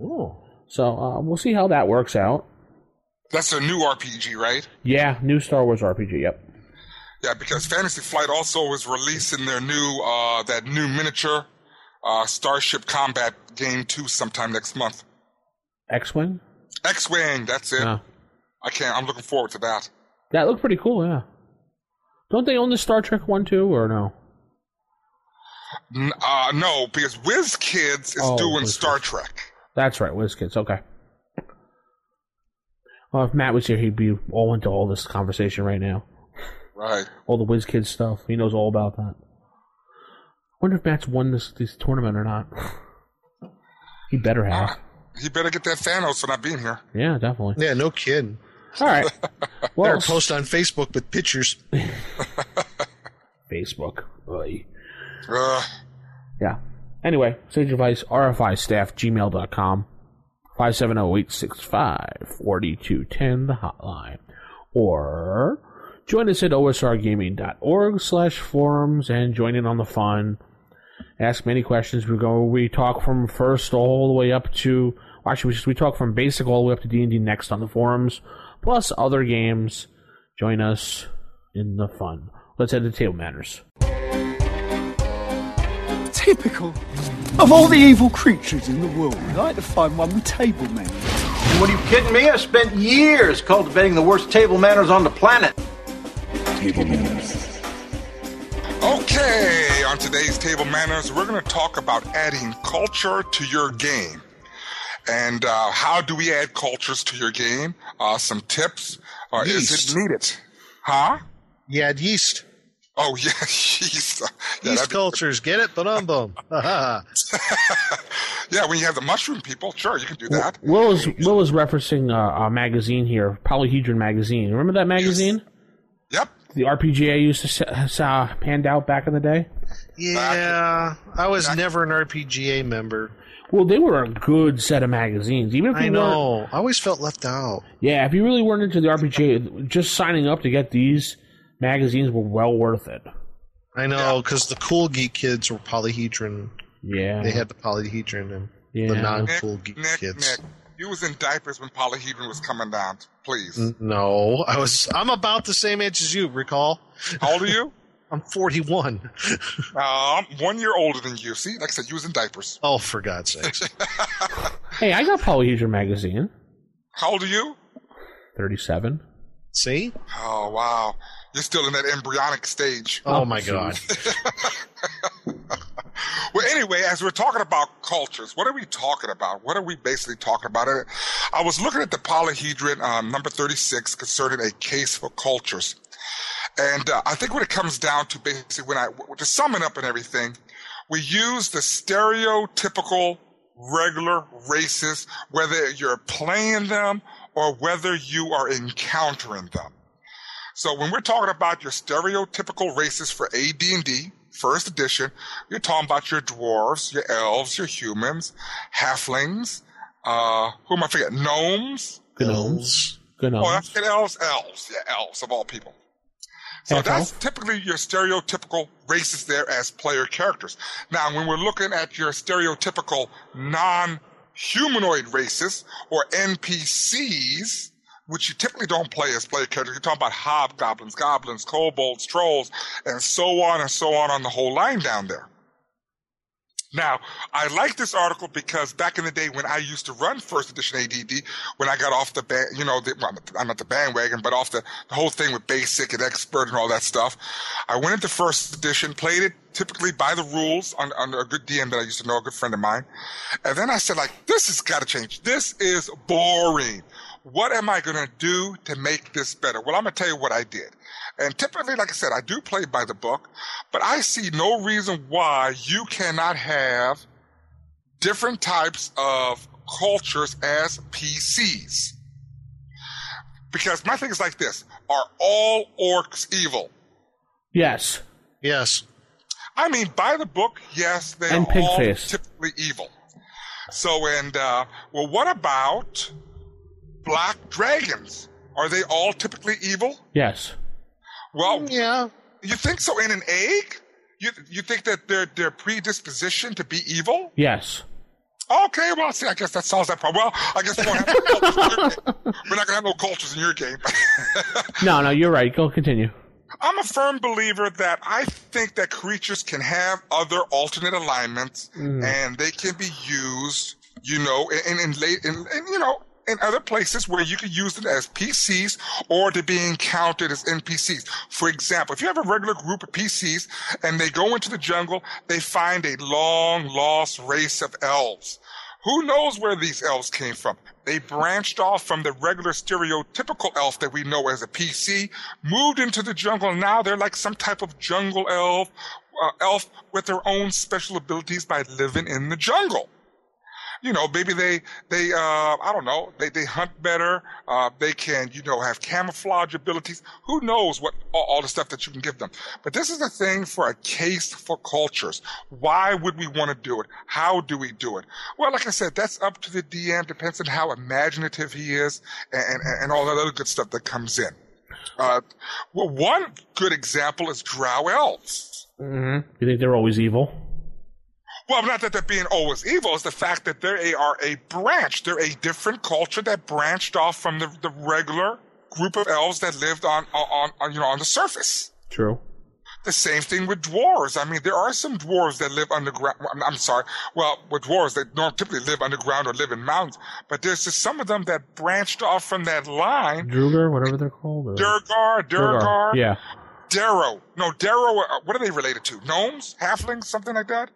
Oh, So uh, we'll see how that works out. That's a new RPG, right? Yeah, new Star Wars RPG. Yep. Yeah, because Fantasy Flight also is releasing their new uh that new miniature uh Starship Combat game 2 sometime next month. X-wing. X-wing, that's it. Yeah, I can't. I'm looking forward to that. that looked pretty cool. Yeah. Don't they own the Star Trek one too, or no? N- uh no, because WizKids is Oh, doing Whiz Star Kids. Trek. That's right, WizKids. Okay. Well, if Matt was here, he'd be all into all this conversation right now. Right. All the WizKids stuff. He knows all about that. Wonder if Matt's won this this tournament or not. he better have. He better get that Thanos for not being here. Yeah, definitely. yeah, no kidding. All right. Well, Better post on Facebook with pictures. Facebook. Oy. Uh, Yeah. Anyway, Sage Advice, RFI staff, gmail.com, 570-865-4210, the hotline. Or join us at osrgaming.org slash forums and join in on the fun. Ask many questions. We go, we talk from first all the way up to, actually, we, just, we talk from basic all the way up to D&D next on the forums, plus other games. Join us in the fun. Let's head to Table Manners. Typical. Of all the evil creatures in the world, I like to find one with table manners. What are you kidding me? I spent years cultivating the worst table manners on the planet. Table manners. okay, on today's Table Manners, we're going to talk about adding culture to your game. And uh, how do we add cultures to your game? Uh, some tips. Uh, is Yeast. it needed? Huh? You add yeast. Oh yeah, yeast. Yeah, Yeast that'd cultures. Get it? But um bum. yeah, when you have the mushroom people, sure, you can do that. Will is Will is referencing uh, a magazine here, Polyhedron magazine. Remember that magazine? Yep. The RPG I used to s- s- uh, hand out back in the day. Yeah, I was never an RPGA member. Well, they were a good set of magazines. Even if I you weren't, know. I always felt left out. yeah, if you really weren't into the RPGA, just signing up to get these magazines were well worth it. I know because the cool geek kids were polyhedron. Yeah, They had the polyhedron and Yeah. the non-cool geek Nick, kids. Nick, you was in diapers when polyhedron was coming down. Please. No, I was. I'm about the same age as you. Recall? How old are you? I'm 41. Uh, I'm one year older than you. See, like I said, you was in diapers. Oh, for God's sakes! Hey, I got Polyhedron magazine. How old are you? Thirty-seven. See? Oh wow, you're still in that embryonic stage. Oh, my God! Well, anyway, as we're talking about cultures, what are we talking about? What are we basically talking about? I was looking at the polyhedron um, number 36 concerning a case for cultures. And uh, I think when it comes down to basically when I, to sum it up and everything, we use the stereotypical regular races, whether you're playing them or whether you are encountering them. So when we're talking about your stereotypical races for AD&D, first edition, you're talking about your dwarves, your elves, your humans, halflings, uh, who am I forgetting? Gnomes. Gnomes. Oh, Gnomes. I forget elves, elves, yeah, elves of all people. So Half that's elf? typically your stereotypical races there as player characters. Now, when we're looking at your stereotypical non-humanoid races or NPCs, which you typically don't play as player characters, you're talking about hobgoblins, goblins, kobolds, trolls, and so on and so on on the whole line down there. Now, I like this article because back in the day when I used to run first edition ADD, when I got off the ban, you know, the, well, I'm not the bandwagon, but off the, the whole thing with basic and expert and all that stuff, I went into first edition, played it typically by the rules on, under a good DM that I used to know, a good friend of mine. And then I said, like, this has got to change. This is boring. What am I going to do to make this better? Well, I'm going to tell you what I did. And typically, like I said, I do play by the book, but I see no reason why you cannot have different types of cultures as PCs. Because my thing is like this are all orcs evil? Yes. Yes. I mean, by the book, yes, they And are all Pigface. typically evil. So, and, uh, well, what about black dragons? Are they all typically evil? Yes. Well, Yeah. you think so in an egg? You, you think that they're, they're predisposition to be evil? Yes. Okay, well, see, I guess that solves that problem. Well, I guess we won't have no cultures in your game. We're not going to have no cultures in your game. No, no, you're right. Go continue. I'm a firm believer that I think that creatures can have other alternate alignments mm-hmm. and they can be used, you know, in, in, late, in, in, you know, in other places where you could use them as PCs or to be encountered as NPCs. For example, if you have a regular group of PCs and they go into the jungle, they find a long lost race of elves. Who knows where these elves came from? They branched off from the regular stereotypical elf that we know as a PC, moved into the jungle, and now they're like some type of jungle elf, uh, elf with their own special abilities by living in the jungle. You know, maybe they, they, uh, I don't know, they, they hunt better, uh, they can, you know, have camouflage abilities. Who knows what, all, all the stuff that you can give them. But this is a thing for a case for cultures. Why would we want to do it? How do we do it? Well, like I said, that's up to the DM, depends on how imaginative he is and, and, and all that other good stuff that comes in. Uh, well, one good example is drow elves. Mm-hmm. You think they're always evil? Well, not that they're being always evil. It's the fact that they are a branch. They're a different culture that branched off from the, the regular group of elves that lived on, on, on, you know, on the surface. True. The same thing with dwarves. I mean, there are some dwarves that live underground. I'm, I'm sorry. Well, with dwarves, they don't typically live underground or live in mountains. But there's just some of them that branched off from that line. Druger, whatever they're called. Or... Duergar, Duergar, Yeah. Darrow. No, Darrow. uh, What are they related to? Gnomes, halflings, something like that.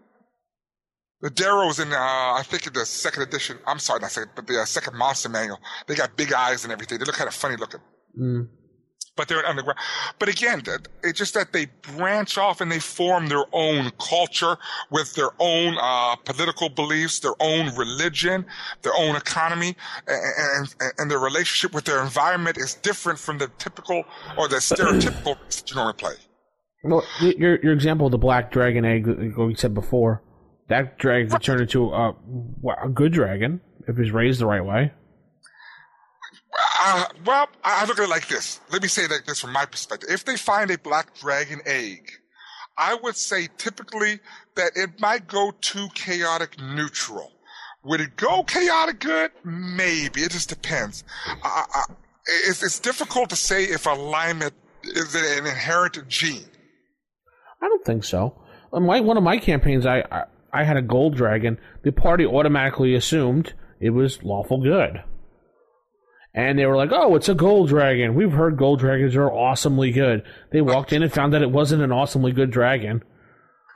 The Darrows in, uh, I think in the second edition, I'm sorry, not second, but the uh, second monster manual, they got big eyes and everything. They look kind of funny looking. Mm. But they're underground. But again, it's just that they branch off and they form their own culture with their own uh, political beliefs, their own religion, their own economy, and, and, and their relationship with their environment is different from the typical or the stereotypical that you normally play. Well, your your example of the black dragon egg that we said before, that dragon could turn into a, a good dragon if it's raised the right way. Uh, well, I look at it like this. Let me say it like this from my perspective. If they find a black dragon egg, I would say typically that it might go too chaotic neutral. Would it go chaotic good? Maybe. It just depends. I, I, it's, it's difficult to say if alignment is an inherent gene. I don't think so. On my, one of my campaigns, I, I I had a gold dragon. The party automatically assumed it was lawful good, and they were like, "Oh, it's a gold dragon. We've heard gold dragons are awesomely good." They walked in and found that it wasn't an awesomely good dragon.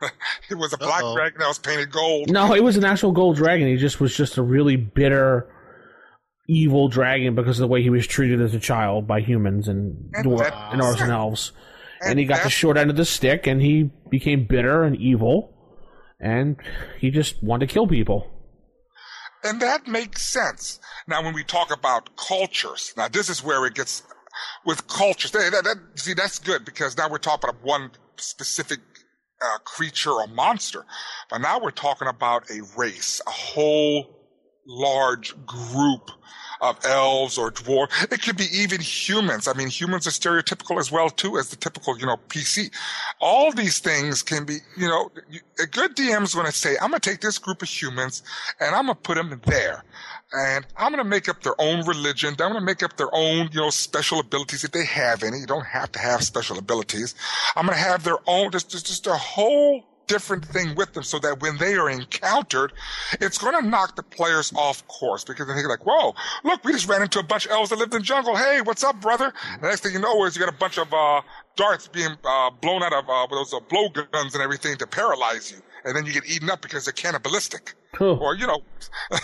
It was a black Uh-oh. dragon that was painted gold. No, it was an actual gold dragon. He just was just a really bitter, evil dragon because of the way he was treated as a child by humans and And dwar- that- and orcs and elves. And, And he got the short end of the stick, and he became bitter and evil, and he just wanted to kill people. And that makes sense. Now, when we talk about cultures, now this is where it gets with cultures. That, that, that- see, that's good because now we're talking about one specific uh, creature or monster, but now we're talking about a race, a whole large group of elves or dwarves. It could be even humans. I mean, humans are stereotypical as well too as the typical, you know, PC. All these things can be, you know, a good DM is going to say, I'm going to take this group of humans and I'm going to put them there. And I'm going to make up their own religion. I'm going to make up their own, you know, special abilities if they have any. You don't have to have special abilities. I'm going to have their own, just, just, just a whole different thing with them so that when they are encountered, it's going to knock the players off course because they're like, whoa, look, we just ran into a bunch of elves that lived in the jungle. Hey, what's up, brother? And the next thing you know is you got a bunch of, uh, darts being, uh, blown out of, uh, those uh, blow guns and everything to paralyze you. And then you get eaten up because they're cannibalistic. Huh. Or, you know,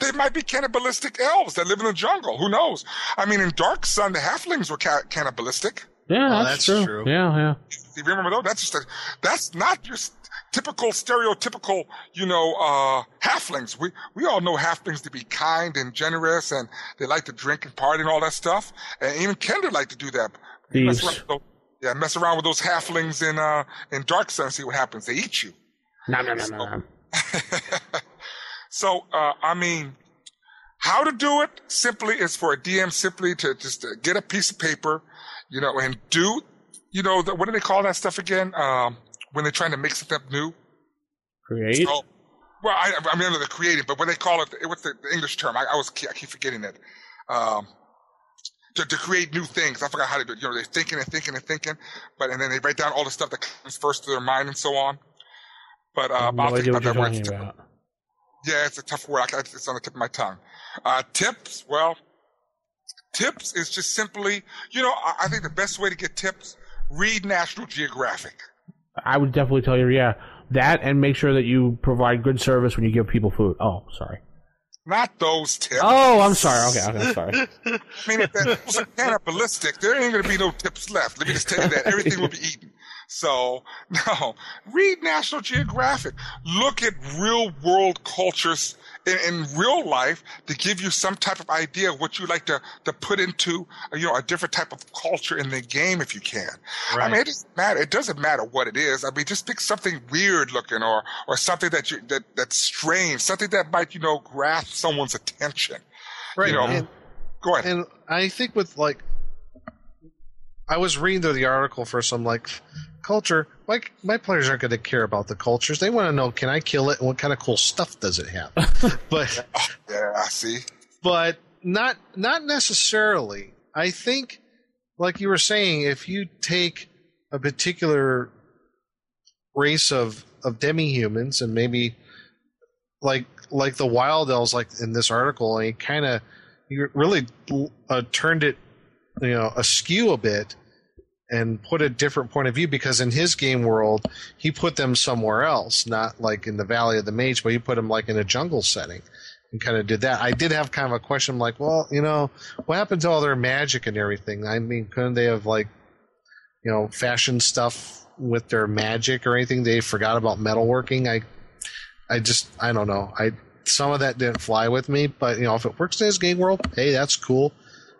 they might be cannibalistic elves that live in the jungle. Who knows? I mean, in Dark Sun, the halflings were ca- cannibalistic. Yeah, Oh, that's, that's true. true. Yeah, yeah. You remember though? That's just a, that's not your typical stereotypical, you know, uh, halflings. We, we all know halflings to be kind and generous and they like to drink and party and all that stuff. And even kender like to do that. Mess around yeah, mess around with those halflings in, uh, in Dark Sun and see what happens. They eat you. No, no, no, no, no. so, uh, I mean, how to do it simply is for a DM simply to just uh, get a piece of paper, you know, and do, you know, the, what do they call that stuff again? Um, when they're trying to make something up new. Create. Oh, well, I, I mean, the creating, but when they call it, what's the, the English term? I, I was, I keep forgetting it. Um, to, to create new things. I forgot how to do it. You know, they're thinking and thinking and thinking, but, and then they write down all the stuff that comes first to their mind and so on. But, uh, have I'll think about that when I talking think about. yeah, it's a tough word. I, it's on the tip of my tongue. Uh, tips, well, tips is just simply, you know, I, I think the best way to get tips, read National Geographic. I would definitely tell you, yeah, that and make sure that you provide good service when you give people food. Oh, sorry. Not those tips. Oh, I'm sorry. Okay, okay, I'm sorry. I mean, if that was cannibalistic, there ain't going to be no tips left. Let me just tell you that. Everything will be eaten. So, no. Read National Geographic. Look at real world cultures in, in real life to give you some type of idea of what you like to, to put into, you know, a different type of culture in the game if you can. I mean, it doesn't matter. It doesn't matter what it is. I mean, just pick something weird looking or, or something that you, that, that's strange, something that might, you know, grasp someone's attention. Right. You know, and, go ahead. and I think with like, I was reading through the article for some like culture. Like my players aren't going to care about the cultures. They want to know, can I kill it, and what kind of cool stuff does it have? but yeah, I see. but not not necessarily. I think, like you were saying, if you take a particular race of of demi-humans and maybe like like the wild elves, like in this article, and you kind of you really uh, turned it, you know, askew a bit, and put a different point of view because in his game world he put them somewhere else, not like in the Valley of the Mage, but he put them like in a jungle setting and kind of did that. I did have kind of a question like, well, you know, what happened to all their magic and everything? I mean, couldn't they have like, you know, fashioned stuff with their magic or anything? They forgot about metalworking. I, I just, I don't know. I some of that didn't fly with me, but you know, if it works in his game world, hey, that's cool.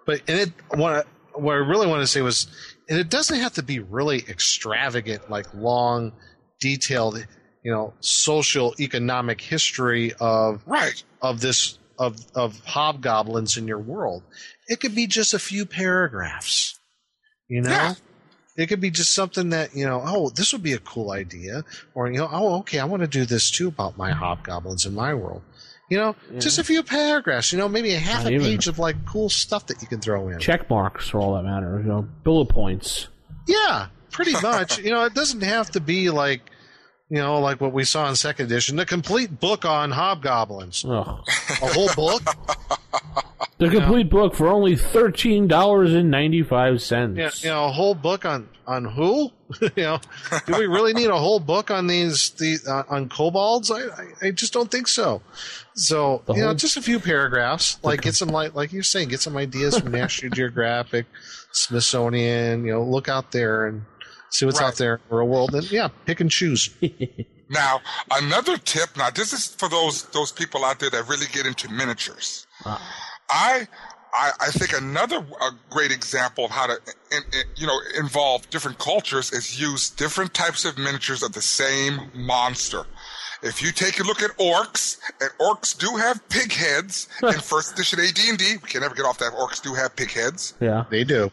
But and it what I, what I really wanted to say was, and it doesn't have to be really extravagant, like long, detailed, you know, social economic history of Right. of this of of hobgoblins in your world. It could be just a few paragraphs. You know? Yeah. It could be just something that, you know, oh, this would be a cool idea. Or, you know, oh, okay, I want to do this too about my hobgoblins in my world. You know, just a mm-hmm. few paragraphs, you know, maybe a half Not a even. page of like cool stuff that you can throw in. Check marks are all that matter. You know, bullet points. Yeah, pretty much. you know, it doesn't have to be like, you know, like what we saw in second edition, the complete book on hobgoblins. Ugh. A whole book? The complete book for only thirteen dollars and ninety five cents. Yeah, you know, a whole book on on who? you know, do we really need a whole book on these the uh, on kobolds? I, I I just don't think so. So The you know, just a few paragraphs, like get some like like you're saying, get some ideas from National Geographic, Smithsonian. You know, look out there and see what's Right. out there in the real world, and yeah, pick and choose. Now, another tip. Now, this is for those those people out there that really get into miniatures. I, I I think another uh great example of how to in, in- you know involve different cultures is use different types of miniatures of the same monster. If you take a look at orcs, and orcs do have pig heads in first edition AD&D, we can never get off that. Orcs do have pig heads. Yeah. They do.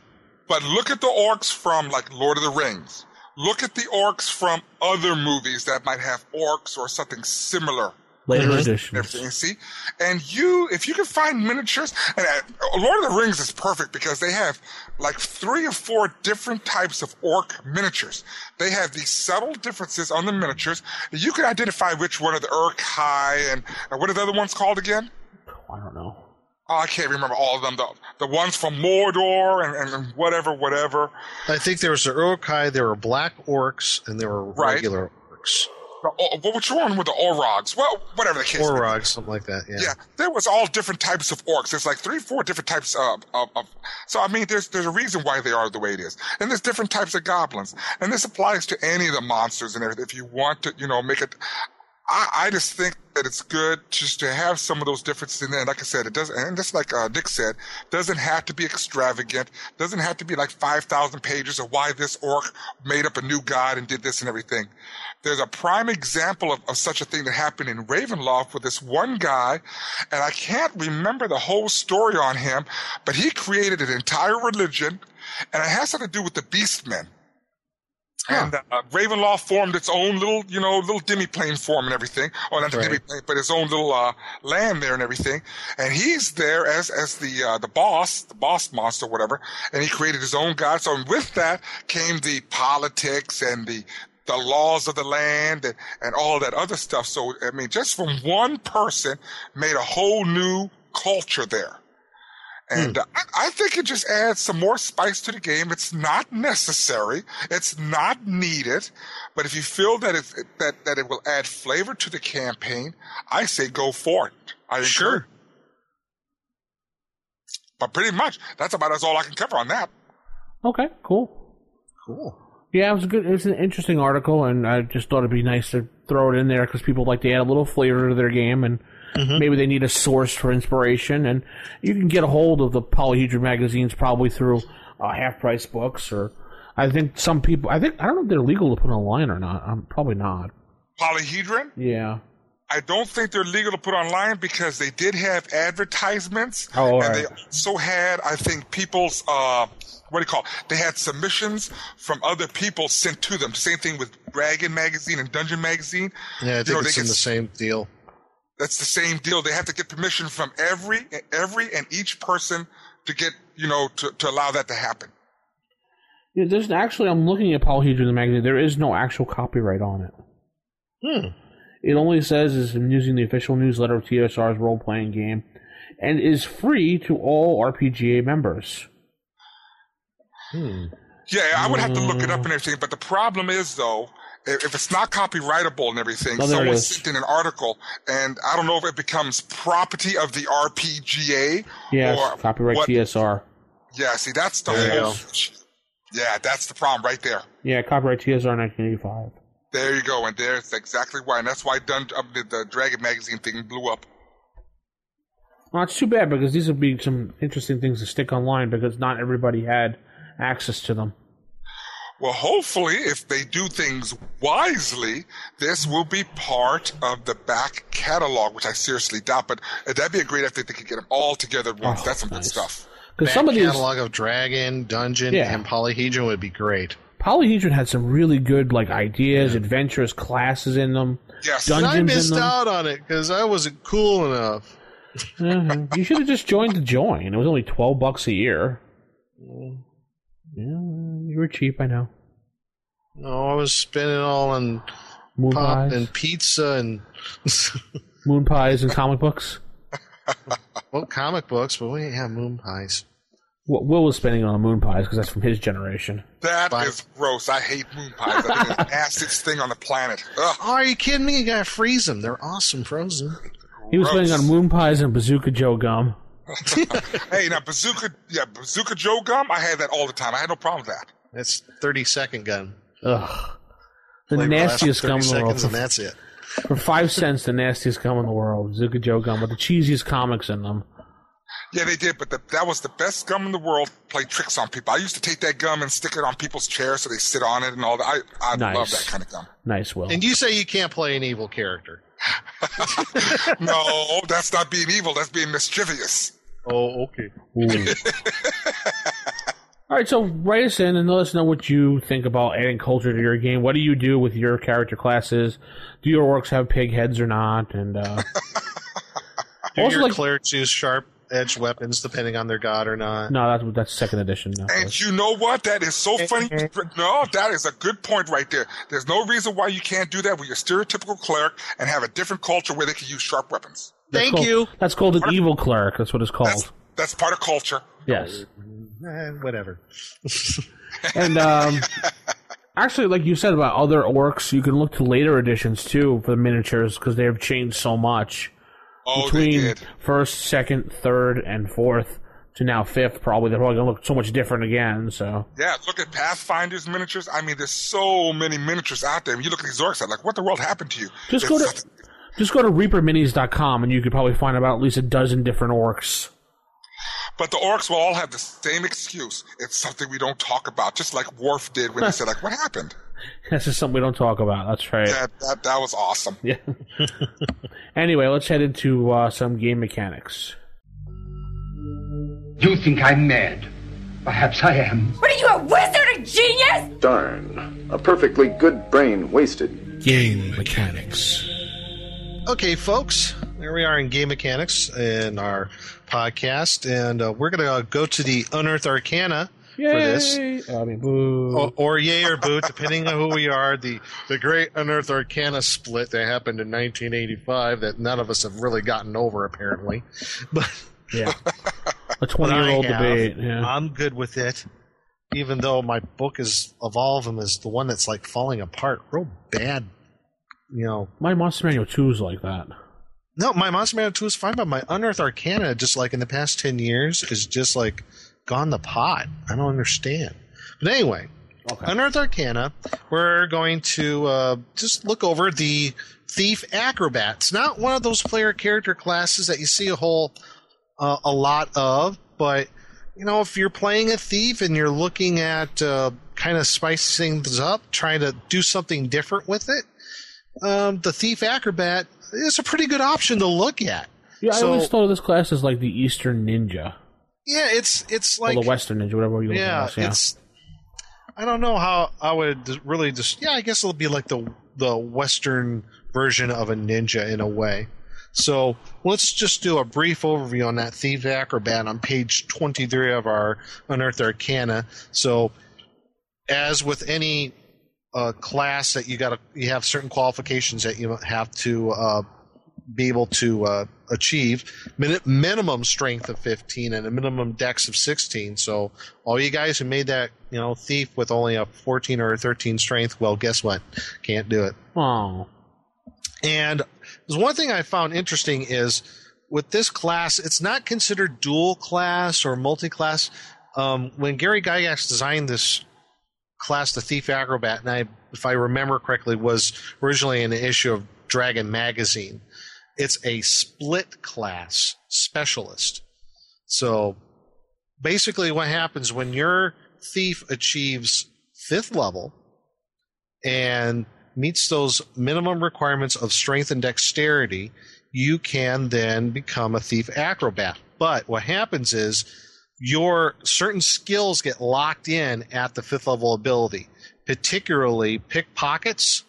But look at the orcs from like Lord of the Rings. Look at the orcs from other movies that might have orcs or something similar. Later and editions. everything, you see? And you, if you can find miniatures, and uh, Lord of the Rings is perfect because they have like three or four different types of orc miniatures. They have these subtle differences on the miniatures. You can identify which one of the Uruk-hai and, and what are the other ones called again? I don't know. Oh, I can't remember all of them. The, the ones from Mordor and, and whatever, whatever. I think there was the Uruk-hai, there were black orcs, and there were Right. regular orcs. The, oh, what which one with the Orogs? Well, whatever the case. Orogs, something like that. Yeah. Yeah, there was all different types of orcs. There's like three, four different types of, of, of. So I mean, there's there's a reason why they are the way it is, and there's different types of goblins, and this applies to any of the monsters and everything. If you want to, you know, make it. I, I just think that it's good just to have some of those differences in there. And like I said, it doesn't, and just like uh, Nick said, doesn't have to be extravagant. Doesn't have to be like 5,000 pages of why this orc made up a new god and did this and everything. There's a prime example of, of such a thing that happened in Ravenloft with this one guy, and I can't remember the whole story on him, but he created an entire religion, and it has something to do with the Beastmen. And uh, Ravenloft formed its own little, you know, little demi-plane form and everything. Or not the Right. demi-plane, but its own little uh, land there and everything. And he's there as as the uh, the boss, the boss monster, whatever. And he created his own god. So with that came the politics and the the laws of the land and, and all that other stuff. So I mean, just from one person made a whole new culture there. And uh, I, I think it just adds some more spice to the game. It's not necessary. It's not needed. But if you feel that it, that, that it will add flavor to the campaign, I say go for it. I Sure. encourage- But pretty much, that's about as all I can cover on that. Okay, cool. Cool. Yeah, it was a good. It was an interesting article, and I just thought it'd be nice to throw it in there because people like to add a little flavor to their game, and maybe they need a source for inspiration. And you can get a hold of the Polyhedron magazines probably through uh, half price books, or I think some people. I think I don't know if they're legal to put online or not. Um, probably not. Polyhedron, Yeah. I don't think they're legal to put online because they did have advertisements. Oh, all and right. they also had, I think, people's, uh, what do you call it? They had submissions from other people sent to them. Same thing with Dragon Magazine and Dungeon Magazine. Yeah, I You know, they it's in the same deal. That's the same deal. They have to get permission from every, every and each person to get, you know, to, to allow that to happen. Yeah, there's actually. I'm looking at Polyhedron the magazine. There is no actual copyright on it. Hmm. It only says is I'm using the official newsletter of TSR's role playing game, and is free to all RPGA members. Hmm. Yeah, I would have to look it up and everything. But the problem is, though, if if it's not copyrightable and everything, Oh, there someone sent in an article, and I don't know if it becomes property of the RPGA Yes, or copyright what- TSR. Yeah, see, that's the whole. Yeah, that's the problem right there. Yeah, copyright TSR 1985. There you go, and there's exactly why, and that's why Dun- uh, the, the Dragon magazine thing blew up. Well, it's too bad because these would be some interesting things to stick online because not everybody had access to them. Well, hopefully, if they do things wisely, this will be part of the back catalog, which I seriously doubt. But uh, that'd be a great if they could get them all together at once. Oh, That's some nice. good stuff. Because Back some of these catalog of Dragon, Dungeon, Yeah. and Polyhedron would be great. Polyhedron had some really good like ideas, adventurous classes in them. Yes. Dun- And I Dungeons in missed out on it because I wasn't cool enough. Mhm. you should have just joined the join. It was only twelve bucks a year. Yeah, you were cheap, I know. No, I was spending all on Moon pop pies, and pizza and moon pies, and comic books. well, comic books, but we didn't have moon pies. Will Will was spending it on moon pies because that's from his generation. That Bye. is gross. I hate moon pies. I think the nastiest thing on the planet. Ugh. Oh, are you kidding me? You gotta freeze them. They're awesome frozen. He was Gross. spending on moon pies and Bazooka Joe gum. Hey, now Bazooka, yeah, Bazooka Joe gum. I had that all the time. I had no problem with that. That's thirty second gun. Ugh, the Flavor nastiest 30 gum in the world. and that's it. for five cents, the nastiest gum in the world. Bazooka Joe gum with the cheesiest comics in them. Yeah, they did, but the, that was the best gum in the world. Play tricks on people. I used to take that gum and stick it on people's chairs so they sit on it and all that. I I Nice. love that kind of gum. Nice, Will. And you say you can't play an evil character. No, that's not being evil. That's being mischievous. Oh, okay. Ooh. All right, so write us in and let us know what you think about adding culture to your game. What do you do with your character classes? Do your orcs have pig heads or not? And uh, Do Also, your like- clerics use sharp edge weapons depending on their god or not? no, that's that's second edition. No. And you know what? That is so funny. No, that is a good point right there. There's no reason why you can't do that with your stereotypical cleric and have a different culture where they can use sharp weapons. That's Thank called- you. That's called an evil cleric. That's what it's called. That's that's part of culture. yes. Eh, whatever. And um, actually, like you said about other orcs, you can look to later editions too for the miniatures because they have changed so much Oh, between first, second, third, and fourth to now fifth. Probably they're probably gonna look so much different again. So Yeah, look at Pathfinder's miniatures. I mean, there's so many miniatures out there. When you look at these orcs, I'm like, what the world happened to you? just go It's- to just go to reaperminis.com and you could probably find about at least a dozen different orcs. But the orcs will all have the same excuse. It's something we don't talk about, just like Worf did when he said, like, what happened? That's just something we don't talk about. That's right. That, that, that was awesome. Yeah. anyway, let's head into uh, some game mechanics. You think I'm mad? Perhaps I am. What are you, a wizard, a genius? Darn. A perfectly good brain wasted. Game mechanics. Okay, folks, there we are in game mechanics in our podcast, and uh, we're going to uh, go to the Unearthed Arcana for this. I mean, boo. Or, or yay or boo, depending on who we are. The the great Unearthed Arcana split that happened in 1985 that none of us have really gotten over, apparently. But Yeah. A 20 year old debate. Yeah. I'm good with it, even though my book is of all of them is the one that's like falling apart, real bad. You know, My Monster Manual 2 is like that. No, my Monster Manual 2 is fine, but my Unearthed Arcana, just like in the past 10 years, is just like gone the pot. I don't understand. But anyway, Unearthed Arcana, we're going to uh, just look over the Thief Acrobat. It's not one of those player character classes that you see a whole uh, a lot of, but you know, if you're playing a thief and you're looking at uh, kind of spicing things up, trying to do something different with it, um, the Thief Acrobat is a pretty good option to look at. Yeah, I So- always thought of this class as like the Eastern Ninja. Yeah, it's it's like or the Western Ninja, whatever you want yeah, at. Yeah. it's. I don't know how I would really just yeah. I guess it'll be like the the Western version of a ninja in a way. So let's just do a brief overview on that Thief Acrobat on page twenty three of our Unearthed Arcana. So, as with any uh, class that you got to you have certain qualifications that you have to uh, be able to uh, achieve min- minimum strength of 15 and a minimum dex of 16. So all you guys who made that you know thief with only a 14 or a 13 strength, well, guess what? Can't do it. Oh. And there's one thing I found interesting is with this class, it's not considered dual class or multi class. Um, when Gary Gygax designed this class, the Thief Acrobat, and I, if I remember correctly, was originally an issue of Dragon Magazine. It's a split class specialist. So basically, what happens when your thief achieves fifth level and meets those minimum requirements of strength and dexterity, you can then become a thief acrobat. But what happens is your certain skills get locked in at the fifth level ability, particularly pickpockets,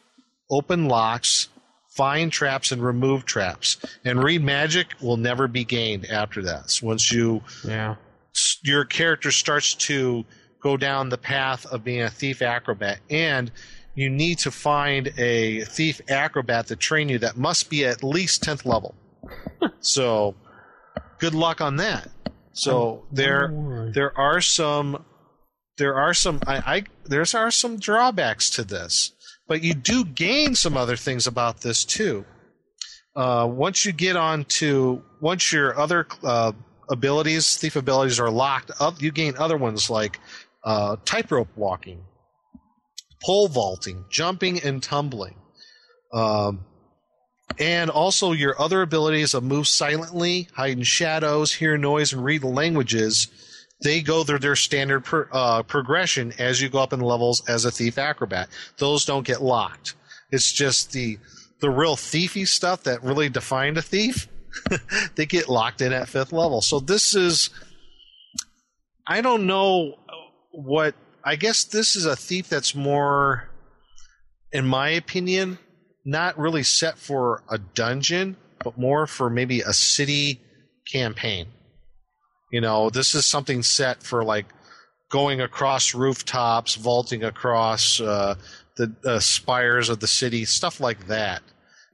open locks, find traps, and remove traps. And read magic will never be gained after that. So once you yeah your character starts to go down the path of being a thief acrobat and you need to find a thief acrobat to train you that must be at least 10th level. so good luck on that. So there there are some there are some I, I there are some drawbacks to this, but you do gain some other things about this too. Uh, once you get on to once your other uh, abilities, thief abilities are locked up, you gain other ones like uh, tightrope walking, pole vaulting, jumping and tumbling. Um, and also your other abilities of move silently, hide in shadows, hear noise, and read languages. They go through their standard per, uh, progression as you go up in levels as a thief acrobat. Those don't get locked. It's just the the real thiefy stuff that really defined a thief. they get locked in at fifth level. So this is, I don't know what. I guess this is a thief that's more, in my opinion, not really set for a dungeon, but more for maybe a city campaign. You know, this is something set for like going across rooftops, vaulting across uh, the uh, spires of the city, stuff like that.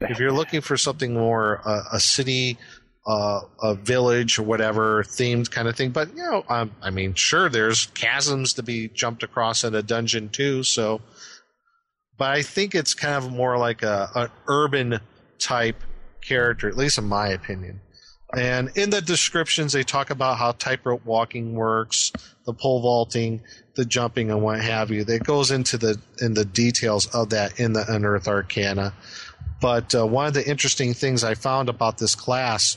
If you're looking for something more uh, a city, uh, a village or whatever themed kind of thing, but you know, um, I mean, sure, there's chasms to be jumped across in a dungeon too. So, but I think it's kind of more like a an urban type character, at least in my opinion. And in the descriptions, they talk about how tightrope walking works, the pole vaulting, the jumping, and what have you. That goes into the in the details of that in the Unearth Arcana. But uh, one of the interesting things I found about this class,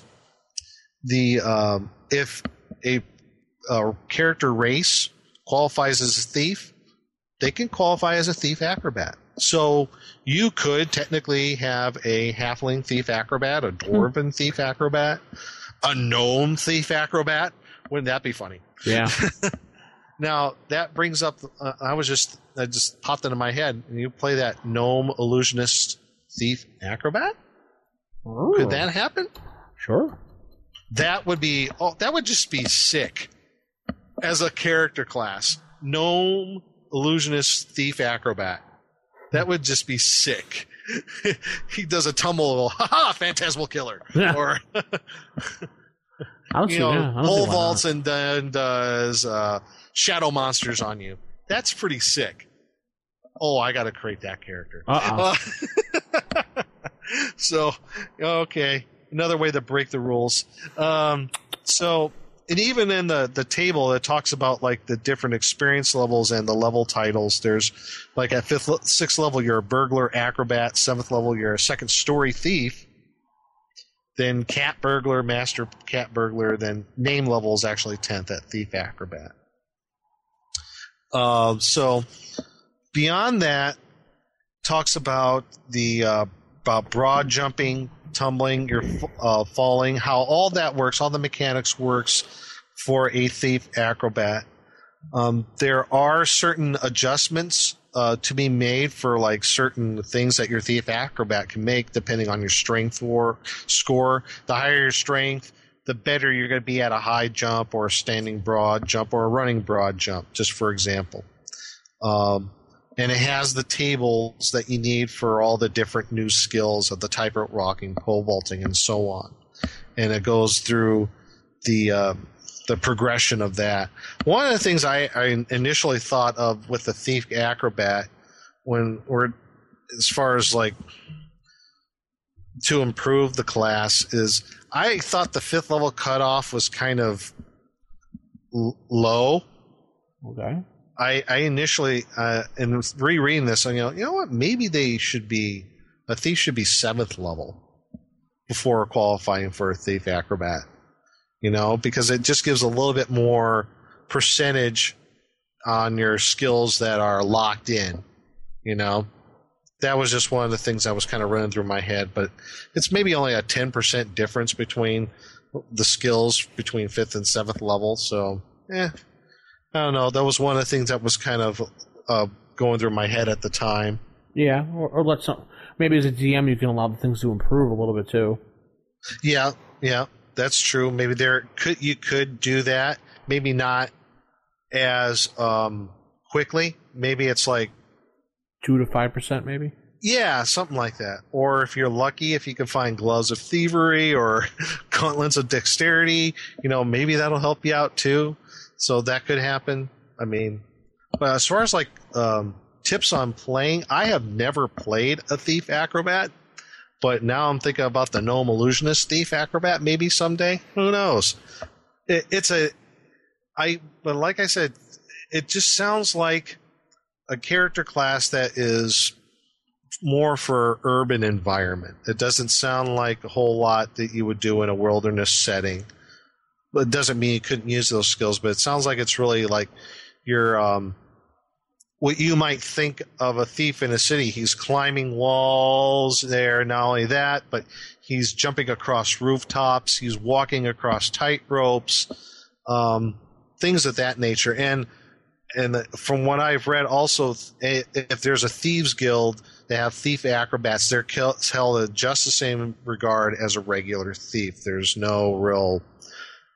the um, if a, a character race qualifies as a thief, they can qualify as a thief acrobat. So you could technically have a halfling thief acrobat, a dwarven thief acrobat, a gnome thief acrobat. Wouldn't that be funny? Yeah. now that brings up. Uh, I was just I just popped into my head. You play that gnome illusionist thief acrobat. Ooh. Could that happen? Sure. That would be. Oh, that would just be sick as a character class. Gnome illusionist thief acrobat. That would just be sick. he does a tumble, ha ha, phantasmal killer, Yeah. or you know, yeah, pole vaults and then does uh, shadow monsters on you. That's pretty sick. Oh, I got to create that character. Uh-uh. Uh, so, okay, another way to break the rules. Um, so, and even in the the table, it talks about like the different experience levels and the level titles. There's like at fifth, sixth level, you're a burglar acrobat. Seventh level, you're a second story thief. Then cat burglar, master cat burglar. Then name level is actually tenth at thief acrobat. Um, so beyond that, talks about the uh, about broad jumping, tumbling, your uh, falling, how all that works, all the mechanics works for a thief acrobat. Um, there are certain adjustments uh, to be made for like certain things that your thief acrobat can make depending on your strength or score. The higher your strength, the better you're going to be at a high jump or a standing broad jump or a running broad jump, just for example. Um, and it has the tables that you need for all the different new skills of the tightrope walking, pole vaulting, and so on. And it goes through the uh, the progression of that. One of the things I, I initially thought of with the thief acrobat when we're as far as like to improve the class is I thought the fifth level cutoff was kind of l- low. Okay. I, I initially uh, in rereading this, I go, you know what? Maybe they should be a thief should be seventh level before qualifying for a thief acrobat. You know, because it just gives a little bit more percentage on your skills that are locked in. You know, that was just one of the things that was kind of running through my head. But it's maybe only a ten percent difference between the skills between fifth and seventh level. So, eh, I don't know. That was one of the things that was kind of uh, going through my head at the time. Yeah, or, or let some. Maybe as a DM, you can allow the things to improve a little bit too. Yeah, yeah, that's true. Maybe there could you could do that. Maybe not as um, quickly. Maybe it's like two to five percent, maybe. Yeah, something like that. Or if you're lucky, if you can find gloves of thievery or gauntlets of dexterity, you know, maybe that'll help you out too. So that could happen. I mean, but as far as like um, tips on playing, I have never played a thief acrobat, but now I'm thinking about the gnome illusionist thief acrobat. Maybe someday, who knows? It, it's a, I but like I said, it just sounds like a character class that is more for urban environment. It doesn't sound like a whole lot that you would do in a wilderness setting. It doesn't mean you couldn't use those skills, but it sounds like it's really like your um what you might think of a thief in a city. He's climbing walls there, not only that, but he's jumping across rooftops, he's walking across tight ropes, um, things of that nature. And and from what I've read, also if there's a thieves guild, they have thief acrobats. They're held in just the same regard as a regular thief. There's no real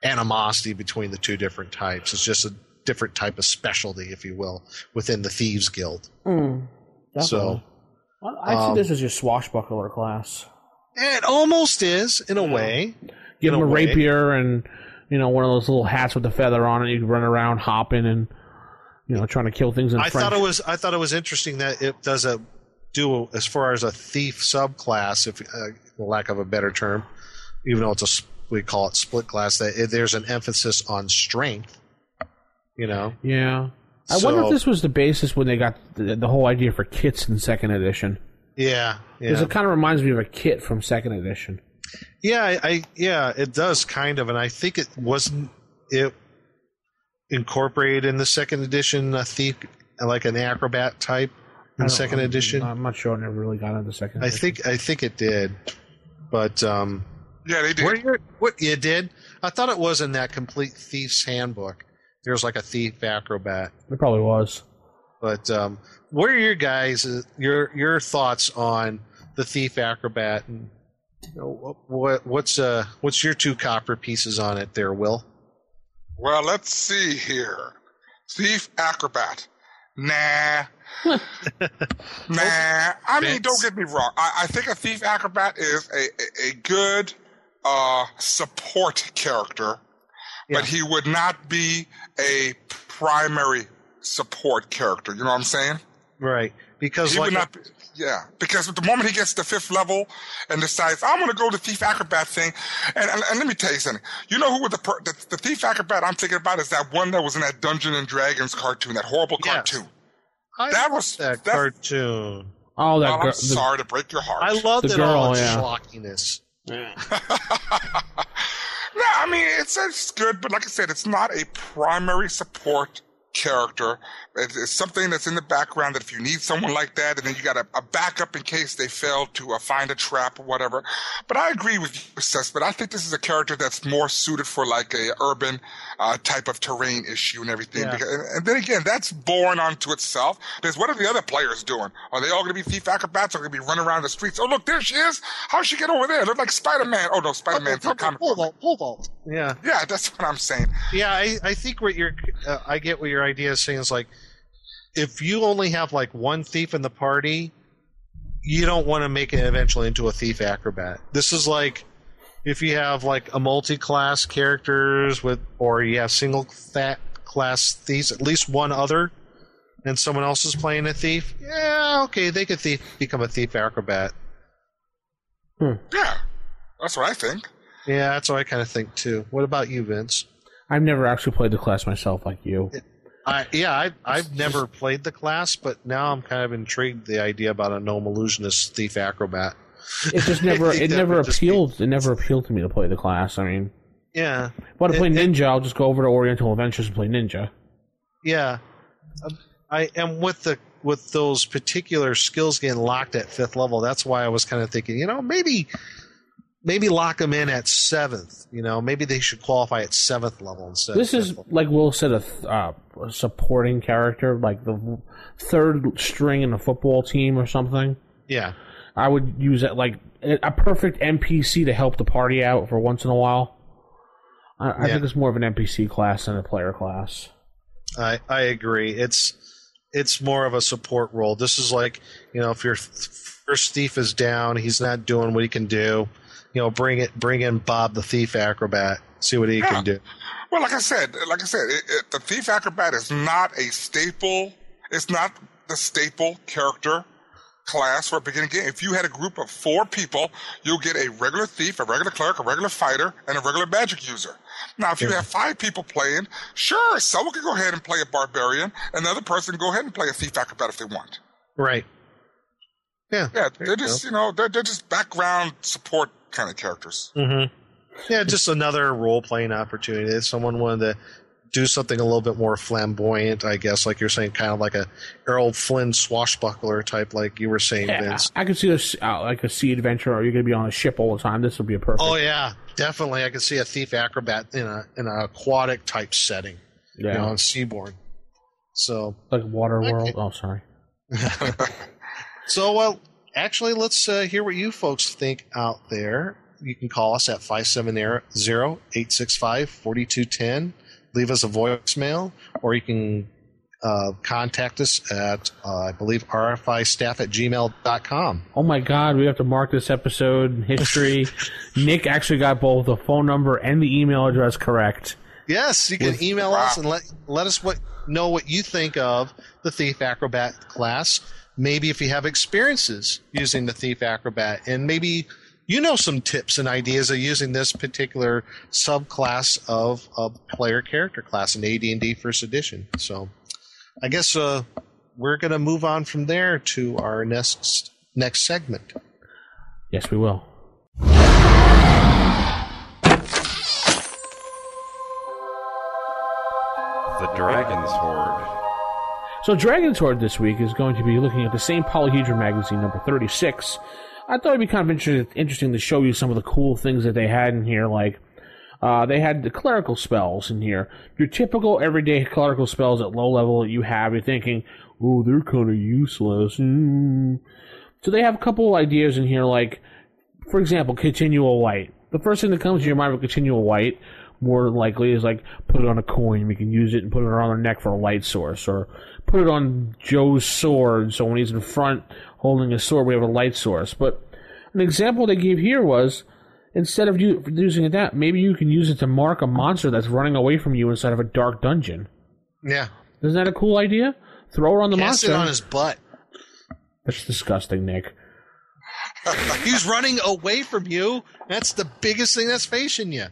animosity between the two different types. It's just a different type of specialty, if you will, within the thieves guild. Mm, so, I see um, this as your swashbuckler class. It almost is in a way. Give in him a, a rapier and you know one of those little hats with the feather on it. You can run around hopping and you know trying to kill things in I French. thought it was I thought it was interesting that it does a do as far as a thief subclass, if uh, lack of a better term, even though it's a we call it split glass That there's an emphasis on strength. You know. Yeah. I So- wonder if this was the basis when they got the, the whole idea for kits in second edition. Yeah. Because Yeah. it kind of reminds me of a kit from second edition. Yeah, I, I yeah, it does kind of, and I think it wasn't it incorporated in the second edition. I think like an acrobat type in don't- second I'm- edition. I'm not sure. I never really got into second. I edition. think I think it did, but um, yeah, they did. What, you what you did? I thought it was in that complete thief's handbook. There was like a thief acrobat. it probably was. But um, what are your guys uh, your your thoughts on the thief acrobat and you know, what what's uh what's your two copper pieces on it there, Will? Well, let's see here. Thief acrobat. Nah. nah. I mean, don't get me wrong. I, I think a thief acrobat is a, a, a good uh, support character, but he would not be a primary support character. You know what I'm saying? Right. Because he like would not. Be, yeah, because at the moment he gets to fifth level and decides I'm going to go the thief acrobat thing, and, and, and let me tell you something. You know who was the, per, the the thief acrobat I'm thinking about is that one that was in that Dungeon and Dragons cartoon, that horrible cartoon. I that was that that- cartoon. Oh, that Well, girl. I'm sorry to break your heart. I loved The it all girl, its yeah. schlockiness. No, I mean it's it's good, but like I said, it's not a primary support character. It's, it's something that's in the background that if you need someone like that, and then you got a, a backup in case they fail to uh, find a trap or whatever. But I agree with you, Seth. But I think this is a character that's more suited for like a urban uh, type of terrain issue and everything. Yeah. Because, and, and then again, that's born onto itself. Because what are the other players doing? Are they all going to be thief acrobats? Are they going to be running around the streets? Oh, look, there she is. How'd she get over there? Look like Spider Man. Oh no, Spider Man. a comic. Pole vault, pole vault. Yeah. Yeah, that's what I'm saying. Yeah, I, I think what you're, uh, I get what your idea is saying is like, if you only have like one thief in the party, you don't want to make it eventually into a thief acrobat. This is like if you have like a multi-class characters with, or you have single fat class thieves, at least one other, and someone else is playing a thief. Yeah, okay, they could thief, become a thief acrobat. Hmm. Yeah, that's what I think. Yeah, that's what I kind of think too. What about you, Vince? I've never actually played the class myself like you. I yeah, I I've never played the class, but now I'm kind of intrigued the idea about a gnome illusionist thief acrobat. It just never it never would just be- appealed it never appealed to me to play the class. I mean Yeah, if I want to play It- it- ninja, I'll just go over to Oriental Adventures and play ninja. yeah. I am with the with those particular skills getting locked at fifth level. That's why I was kind of thinking, you know, maybe maybe lock them in at seventh. You know, maybe they should qualify at seventh level instead. This is level. like Will said, a, th- uh, a supporting character, like the third string in a football team or something. yeah, I would use it like a a perfect NPC to help the party out for once in a while. I, I Yeah. think it's more of an NPC class than a player class. I I agree. It's it's more of a support role. This is like you know if your first thief is down, he's not doing what he can do. You know, bring it bring in Bob the thief acrobat. See what he can do. Well, like I said, like I said, it, it, the thief acrobat is not a staple. It's not the staple character class for a beginning game. If you had a group of four people, you'll get a regular thief, a regular cleric, a regular fighter, and a regular magic user. Now, if you have five people playing, sure, someone can go ahead and play a barbarian, and the person can go ahead and play a thief acrobat if they want. Right. Yeah. Yeah, they're just you know they're they're just background support kind of characters. Mm-hmm. Yeah, just another role playing opportunity. If someone wanted to do something a little bit more flamboyant, I guess, like you're saying, kind of like a Errol Flynn swashbuckler type, like you were saying, Yeah, Vince. I could see this uh, like a sea adventure, or you're going to be on a ship all the time. This would be a perfect. Oh yeah, definitely. I could see a thief acrobat in a in an aquatic type setting, yeah, you know, on Seabourn. So, like Water Okay. World. Oh, sorry. so well, actually, let's uh, hear what you folks think out there. You can call us at 570-865-4210. Leave us a voicemail, or you can uh, contact us at, uh, I believe, rfistaff at gmail.com. Oh my God, we have to mark this episode in history. Nick actually got both the phone number and the email address correct. Yes, you can email us and let let us what know what you think of the Thief Acrobat class. Maybe if you have experiences using the Thief Acrobat, and maybe you know some tips and ideas of using this particular subclass of a player character class in AD&D First Edition. So, I guess uh, we're going to move on from there to our next next segment. Yes, we will. The Dragon's Horde. So, Dragon's Horde this week is going to be looking at the same Polyhedron magazine, number 36. I thought it'd be kind of inter- interesting to show you some of the cool things that they had in here, like uh, they had the clerical spells in here. Your typical everyday clerical spells at low level that you have, you're thinking, oh, they're kind of useless. Mm. So they have a couple ideas in here, like, for example, continual light. The first thing that comes to your mind with continual light, more than likely, is like put it on a coin. We can use it and put it around our neck for a light source, or put it on Joe's sword. So when he's in front holding his sword, we have a light source. But an example they gave here was instead of you using it that, maybe you can use it to mark a monster that's running away from you inside of a dark dungeon. Yeah, Isn't that a cool idea? Throw it on the cast monster. it on his butt. That's disgusting, Nick. He's running away from you. That's the biggest thing that's facing you.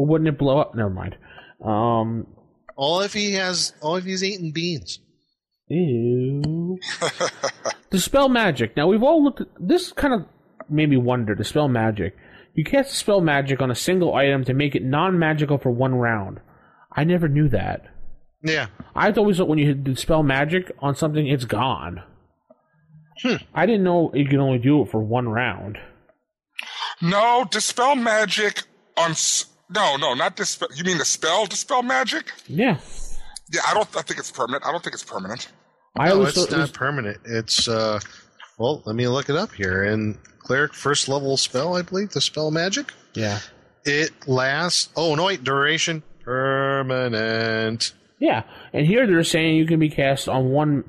Well, wouldn't it blow up? Never mind. Um, All if he has, all if he's eating beans. Ew. Dispel magic. Now we've all looked. At, this kind of made me wonder. Dispel magic. You cast dispel magic on a single item to make it non-magical for one round. I never knew that. Yeah. I thought always thought when you dispel magic on something, it's gone. Hmm. I didn't know you can only do it for one round. No, dispel magic on. S- No, no, not dispel. You mean the spell dispel magic? Yeah. Yeah, I don't. I think it's permanent. I don't think it's permanent. I no, it's thought it not was- permanent. It's uh, well, let me look it up here. And cleric first level spell, I believe, the spell magic. Yeah. It lasts. Oh no, wait, duration permanent. Yeah, and here they're saying you can be cast on one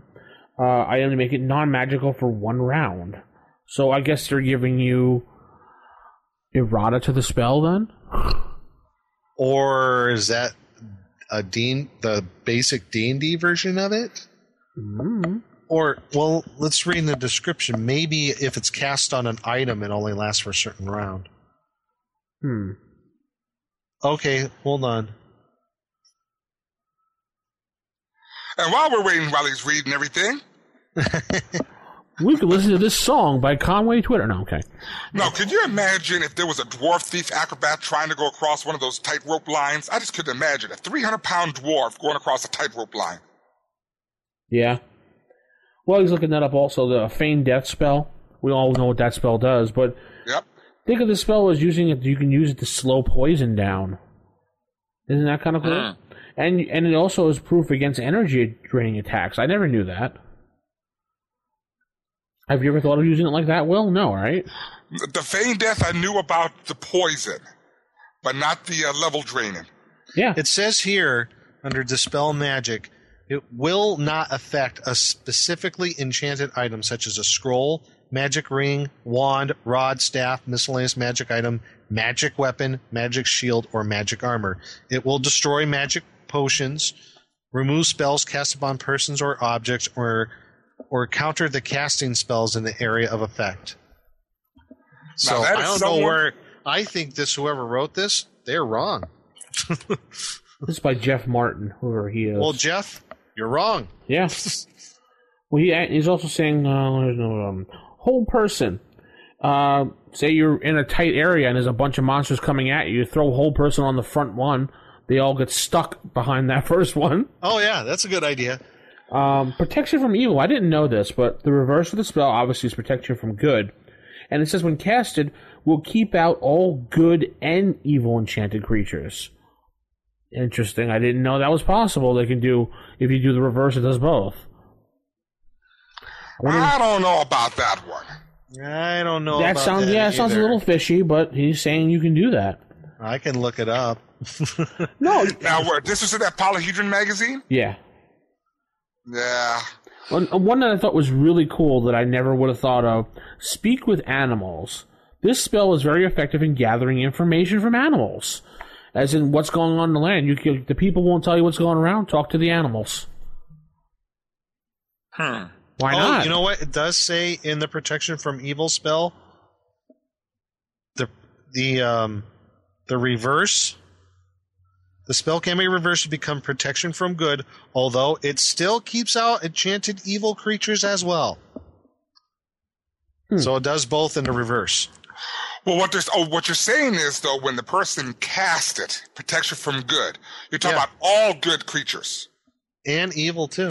uh, item to make it non-magical for one round. So I guess they're giving you errata to the spell then. Or is that a D the basic D and D version of it? Mm-hmm. Or well, let's read in the description. Maybe if it's cast on an item, it only lasts for a certain round. Hmm. Okay, hold on. And while we're waiting, while he's reading everything, We could listen to this song by Conway Twitty. No, okay. no, could you imagine if there was a dwarf thief acrobat trying to go across one of those tightrope lines? I just couldn't imagine a 300 pound dwarf going across a tightrope line. Yeah. Well, he's looking that up also, the Feign Death spell. We all know what that spell does, but Yep. think of the spell as using it, you can use it to slow poison down. Isn't that kind of cool? Mm. And and it also is proof against energy draining attacks. I never knew that. Have you ever thought of using it like that? Well, no, right? The feign death, I knew about the poison, but not the uh, level draining. Yeah. It says here under dispel magic, it will not affect a specifically enchanted item such as a scroll, magic ring, wand, rod, staff, miscellaneous magic item, magic weapon, magic shield, or magic armor. It will destroy magic potions, remove spells cast upon persons or objects, or or counter the casting spells in the area of effect. So I don't know where I think this whoever wrote this, they're wrong. This is by Jeff Martin, whoever he is. Well, Jeff, you're wrong. Yeah. well, he, he's also saying, uh, there's no, um, hold person. Uh, say you're in a tight area and there's a bunch of monsters coming at you. You throw a hold person on the front one. They all get stuck behind that first one. Oh yeah, that's a good idea. Um, protection from evil. I didn't know this, but the reverse of the spell obviously is protection from good. And it says when casted, will keep out all good and evil enchanted creatures. Interesting. I didn't know that was possible. They can do if you do the reverse, it does both. I wonder- I don't know about that one. I don't know. that about sounds that yeah, it sounds a little fishy, but he's saying you can do that. I can look it up. No, Now, where, this was in that Polyhedron magazine? yeah. Yeah. One, one that I thought was really cool that I never would have thought of: speak with animals. This spell is very effective in gathering information from animals, as in what's going on in the land. You can, the people won't tell you what's going around. Talk to the animals. Hmm. Why oh, not? You know what? It does say in the protection from evil spell. The the um the reverse. The spell can be reversed to become protection from good, although it still keeps out enchanted evil creatures as well. Hmm. So it does both in the reverse. Well, what there's oh, what you're saying is though, when the person cast it, protection from good, you're talking Yeah. about all good creatures. And evil too.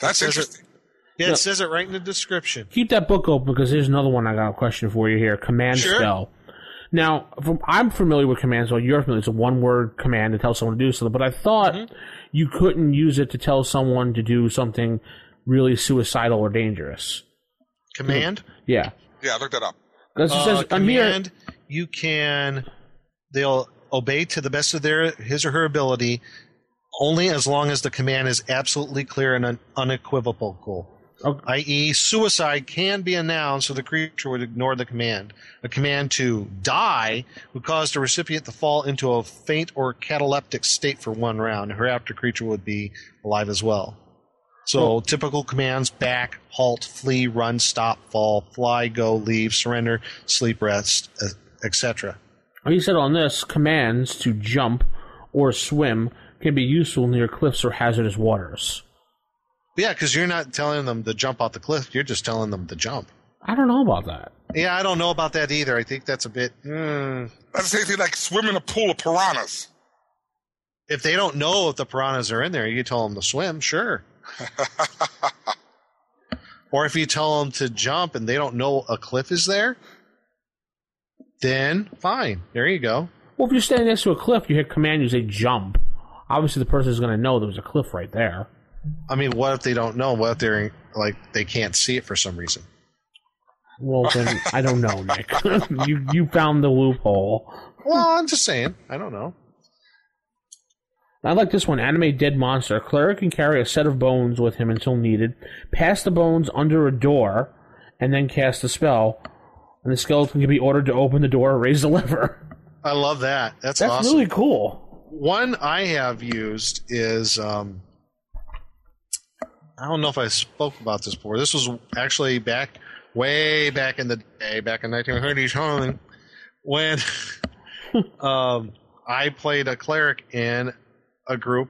That's says it- interesting. Yeah, Yeah. it says it right in the description. Keep that book open because here's another one I got a question for you here. Command Sure. spell. Now, from, I'm familiar with commands, well, You're familiar. It's a one-word command to tell someone to do something. But I thought Mm-hmm. you couldn't use it to tell someone to do something really suicidal or dangerous. Command. Yeah. Yeah, I look that up. Because it Uh, says on here- command, you can they'll obey to the best of their his or her ability only as long as the command is absolutely clear and un- unequivocal. I.e., suicide can be announced so the creature would ignore the command. A command to die would cause the recipient to fall into a faint or cataleptic state for one round. Her after creature would be alive as well. So typical commands: back, halt, flee, run, stop, fall, fly, go, leave, surrender, sleep, rest, uh, etc. He said on this, commands to jump or swim can be useful near cliffs or hazardous waters. Yeah, because you're not telling them to jump off the cliff; you're just telling them to jump. I don't know about that. Yeah, I don't know about that either. I think that's a bit. Mm, That's the same thing like swim in a pool of piranhas. if they don't know if the piranhas are in there, you tell them to swim, sure. or if you tell them to jump and they don't know a cliff is there, then fine. There you go. Well, if you're standing next to a cliff, you hit command, you say jump. Obviously, the person is going to know there's a cliff right there. I mean, what if they don't know? What if they're like they can't see it for some reason? Well, then I don't know, Nick. you you found the loophole. Well, I'm just saying. I don't know. I like this one. Animate dead monster. Cleric can carry a set of bones with him until needed. Pass the bones under a door, and then cast a spell. And the skeleton can be ordered to open the door or raise the lever. I love that. That's, That's awesome. really cool. One I have used is um, I don't know if I spoke about this before. This was actually back way back in the day, back in 1930s, home, when um, I played a cleric in a group.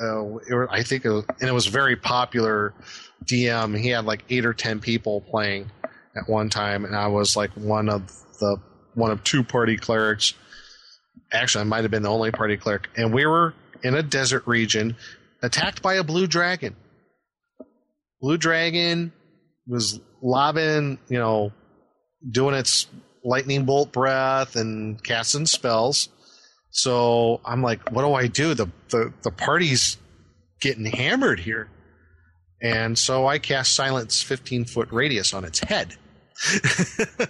Uh, it I think, it was, and it was very popular. DM. He had like eight or ten people playing at one time, and I was like one of the one of two party clerics. Actually, I might have been the only party cleric, and we were in a desert region, attacked by a blue dragon. Blue dragon was lobbing, you know, doing its lightning bolt breath and casting spells. So I'm like, what do I do? The the the party's getting hammered here. And so I cast silence 15 foot radius on its head.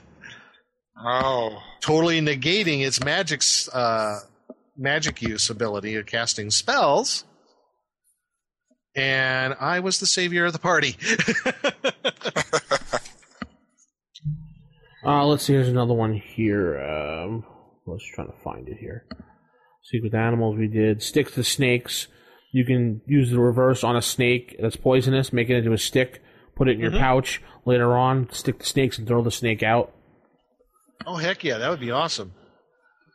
Oh. Totally negating its magic's uh, magic use ability of casting spells. And I was the savior of the party. Uh, let's see. Here's another one here. Um, let's try to find it here. Secret animals we did stick to snakes. You can use the reverse on a snake that's poisonous, make it into a stick, put it in your Mhm. pouch. Later on, stick the snakes and throw the snake out. oh, heck yeah, that would be awesome.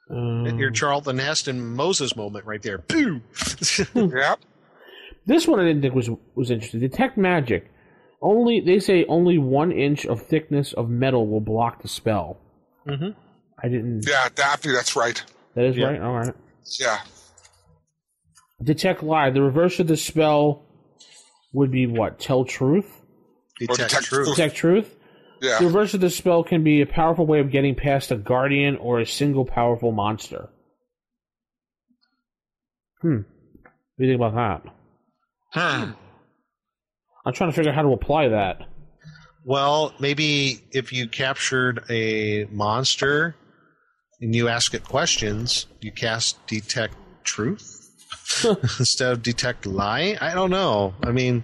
Um, Your Charlton Heston Moses moment right there. Boo! yep. This one I didn't think was was interesting. Detect magic. Only they say only one inch of thickness of metal will block the spell. Mm-hmm. I didn't. Yeah, that, I think that's right. That is Yeah. right. All right. Yeah. Detect lie. The reverse of the spell would be what? Tell truth. Detect, detect truth. truth. Detect truth. Yeah. The reverse of the spell can be a powerful way of getting past a guardian or a single powerful monster. Hmm. What do you think about that? Hmm. I'm trying to figure out how to apply that. Well, maybe if you captured a monster and you ask it questions, you cast detect truth instead of detect lie. I don't know. I mean,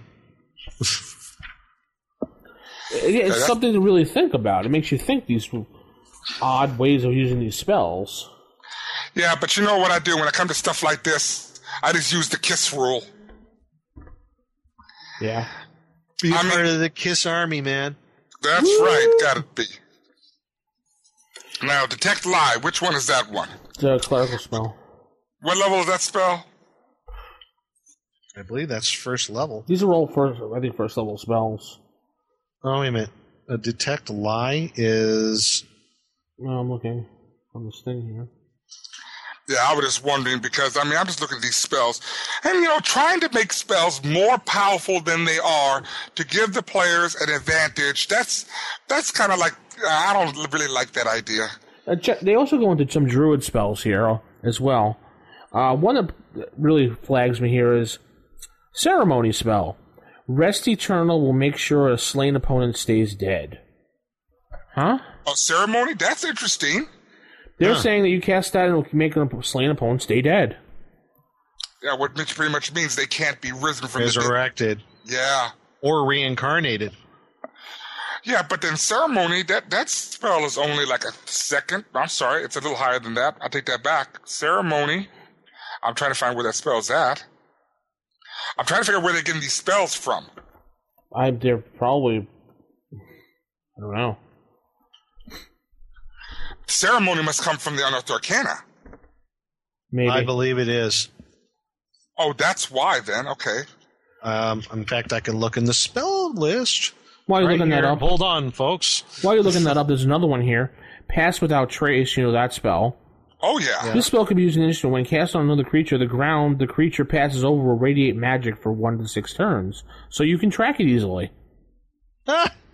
It's something to really think about. It makes you think these odd ways of using these spells. Yeah, but you know what I do when I come to stuff like this? I just use the kiss rule. Yeah. be I part mean- of the Kiss Army, man. That's right, gotta be. Now, detect lie. Which one is that one? The clerical spell. What level is that spell? I believe that's first level. These are all first, I think, first level spells. Oh, wait a minute. A detect lie is. No, I'm looking on this thing here. Yeah, I was just wondering because I mean I'm just looking at these spells, and you know, trying to make spells more powerful than they are to give the players an advantage. That's that's kind of like I don't really like that idea. Uh, they also go into some druid spells here as well. Uh, one that really flags me here is ceremony spell. Rest eternal will make sure a slain opponent stays dead. Huh? A ceremony? That's interesting. They're Huh. saying that you cast that and it'll make a slain opponent stay dead. Yeah, what which pretty much means they can't be risen from the dead. Resurrected Yeah, or reincarnated. yeah, but then ceremony that that spell is only like a second. I'm sorry, it's a little higher than that. I take that back. Ceremony. I'm trying to find where that spell's at. I'm trying to figure out where they're getting these spells from. I they're probably I don't know. Ceremony must come from the Unearthed Arcana. Maybe. I believe it is. Oh, that's why then. Okay. Um, in fact, I can look in the spell list. While you're right looking that up, Hold on, folks. while you're looking that up, there's another one here. Pass without trace. You know that spell. Oh yeah. This spell can be used in an instant. When cast on another creature, the ground the creature passes over will radiate magic for one to six turns, so you can track it easily. Ah,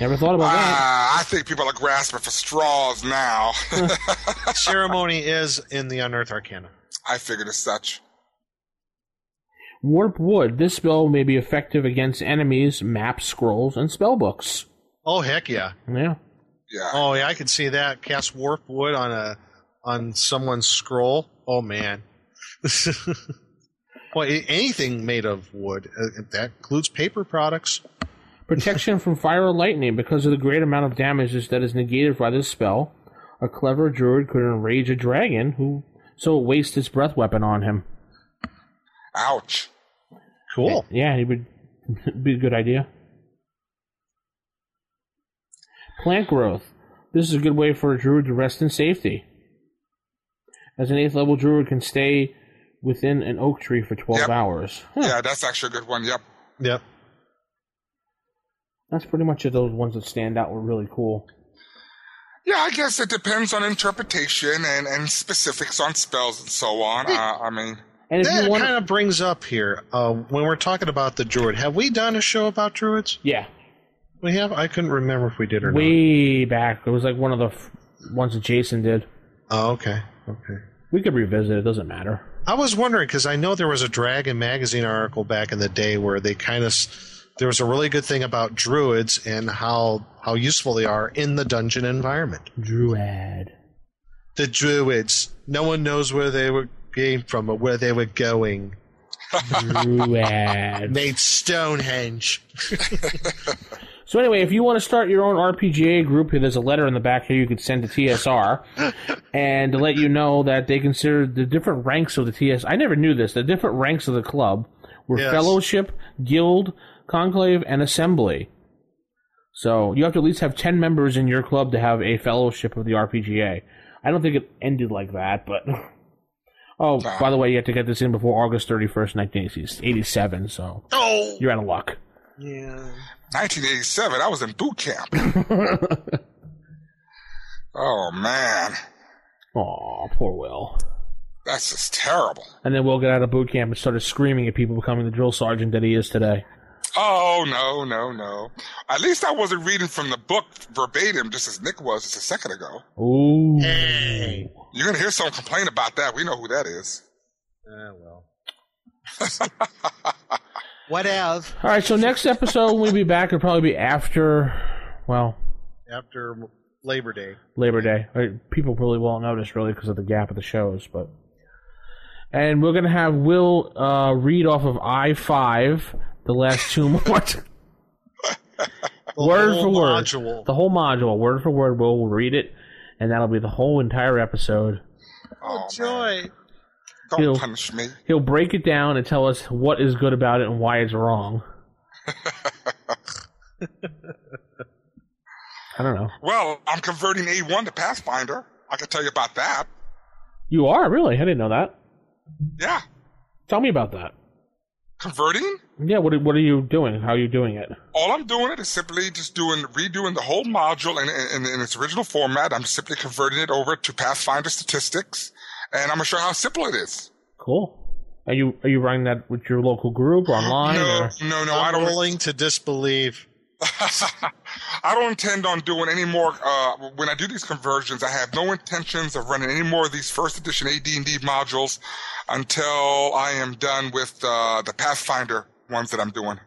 Never thought about that. Ah, I think people are grasping for straws now. ceremony is in the Unearthed Arcana. I figured as such. Warp wood. This spell may be effective against enemies, maps, scrolls, and spell books. Oh heck yeah! Yeah. Yeah. Oh yeah, I can see that. Cast warp wood on a on someone's scroll. Oh man, well, anything made of wood uh, that includes paper products. Protection from fire or lightning because of the great amount of damage that is negated by this spell. A clever druid could enrage a dragon who so waste his breath weapon on him. Ouch. Cool. Yeah, it would be a good idea. Plant growth. This is a good way for a druid to rest in safety. As an eighth level druid can stay within an oak tree for 12 Yep. hours. Yeah, that's actually a good one. Yep. Yep. That's pretty much it. Those ones that stand out were really cool. Yeah, I guess it depends on interpretation and, and specifics on spells and so on. Uh, I mean, And if that you want, kind of brings up here uh, when we're talking about the druid. Have we done a show about druids? yeah, We have. I couldn't remember if we did or not. way back, it was like one of the f- ones that Jason did. Oh, okay. Okay. We could revisit. It doesn't matter. I was wondering because I know there was a Dragon magazine article back in the day where they kind of there was a really good thing about druids and how how useful they are in the dungeon environment. Druid. The druids. No one knows where they were came from or where they were going. Druid. Made Stonehenge. So anyway, if you want to start your own RPGA group, there's a letter in the back here you could send to TSR, and to let you know that they consider the different ranks of the TS. I never knew this. The different ranks of the club were Yes. fellowship, guild, conclave, and assembly. So you have to at least have ten members in your club to have a fellowship of the RPGA. I don't think it ended like that, but. Oh, by the way, you have to get this in before August 31st, 1987, so Oh. you're out of luck. Yeah. 1987, I was in boot camp. oh, man. Oh, poor Will. That's just terrible. And then Will got out of boot camp and started screaming at people becoming the drill sergeant that he is today. Oh, no, no, no. At least I wasn't reading from the book verbatim, just as Nick was just a second ago. Ooh. Hey. You're going to hear someone complain about that. We know who that is. Ah, well. what else? All right, so next episode we'll be back. It'll probably be after, well, After Labor Day. Labor Day. Uh, People really won't notice really because of the gap of the shows, but. And we're gonna have Will uh, read off of I five the last two more. word for word, module. the whole module, word for word. Will will read it, and that'll be the whole entire episode. Oh, Joy. Don't He'll- punish me. He'll break it down and tell us what is good about it and why it's wrong. I don't know. Well, I'm converting A1 to Pathfinder. I can tell you about that. You are really? I didn't know that. Yeah. Tell me about that. Converting? Yeah, what are, what are you doing? How are you doing it? All I'm doing it is simply just doing redoing the whole module in, in, in its original format. I'm simply converting it over to Pathfinder statistics, and I'm gonna show how simple it is. Cool. Are you are you running that with your local group or online? No, or? no, no. I I'm don't. willing to disbelieve. I don't intend on doing any more. Uh, when I do these conversions, I have no intentions of running any more of these first edition AD&D modules until I am done with uh, the Pathfinder ones that I'm doing.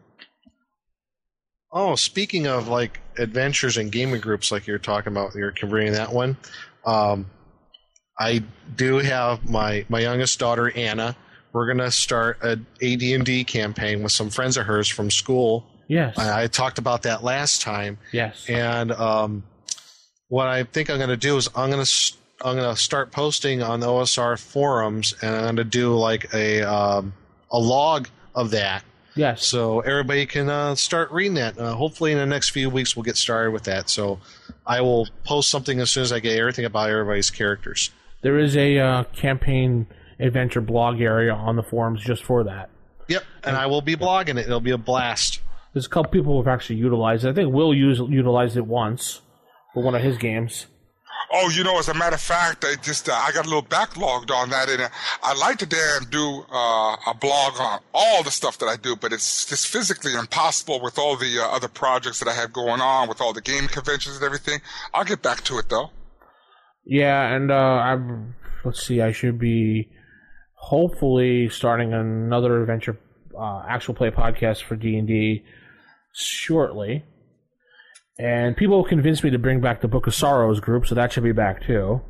Oh, speaking of like adventures and gaming groups, like you're talking about, you're converting that one. Um, I do have my my youngest daughter Anna. We're gonna start a AD&D campaign with some friends of hers from school. Yes. I, I talked about that last time. Yes. And um, what I think I'm going to do is I'm going to I'm going to start posting on the OSR forums, and I'm going to do like a um, a log of that. Yes. So everybody can uh, start reading that. Uh, hopefully, in the next few weeks, we'll get started with that. So I will post something as soon as I get everything about everybody's characters. There is a uh, campaign adventure blog area on the forums just for that. Yep, and I will be blogging it. It'll be a blast. There's a couple people who've actually utilized it. I think Will use utilized it once for one of his games. Oh, you know, as a matter of fact, I just uh, I got a little backlogged on that, and uh, I like to and do uh, a blog on all the stuff that I do, but it's just physically impossible with all the uh, other projects that I have going on, with all the game conventions and everything. I'll get back to it though. Yeah, and uh, I'm let's see, I should be hopefully starting another adventure uh, actual play podcast for D and D shortly. And people convinced me to bring back the Book of Sorrows group, so that should be back too.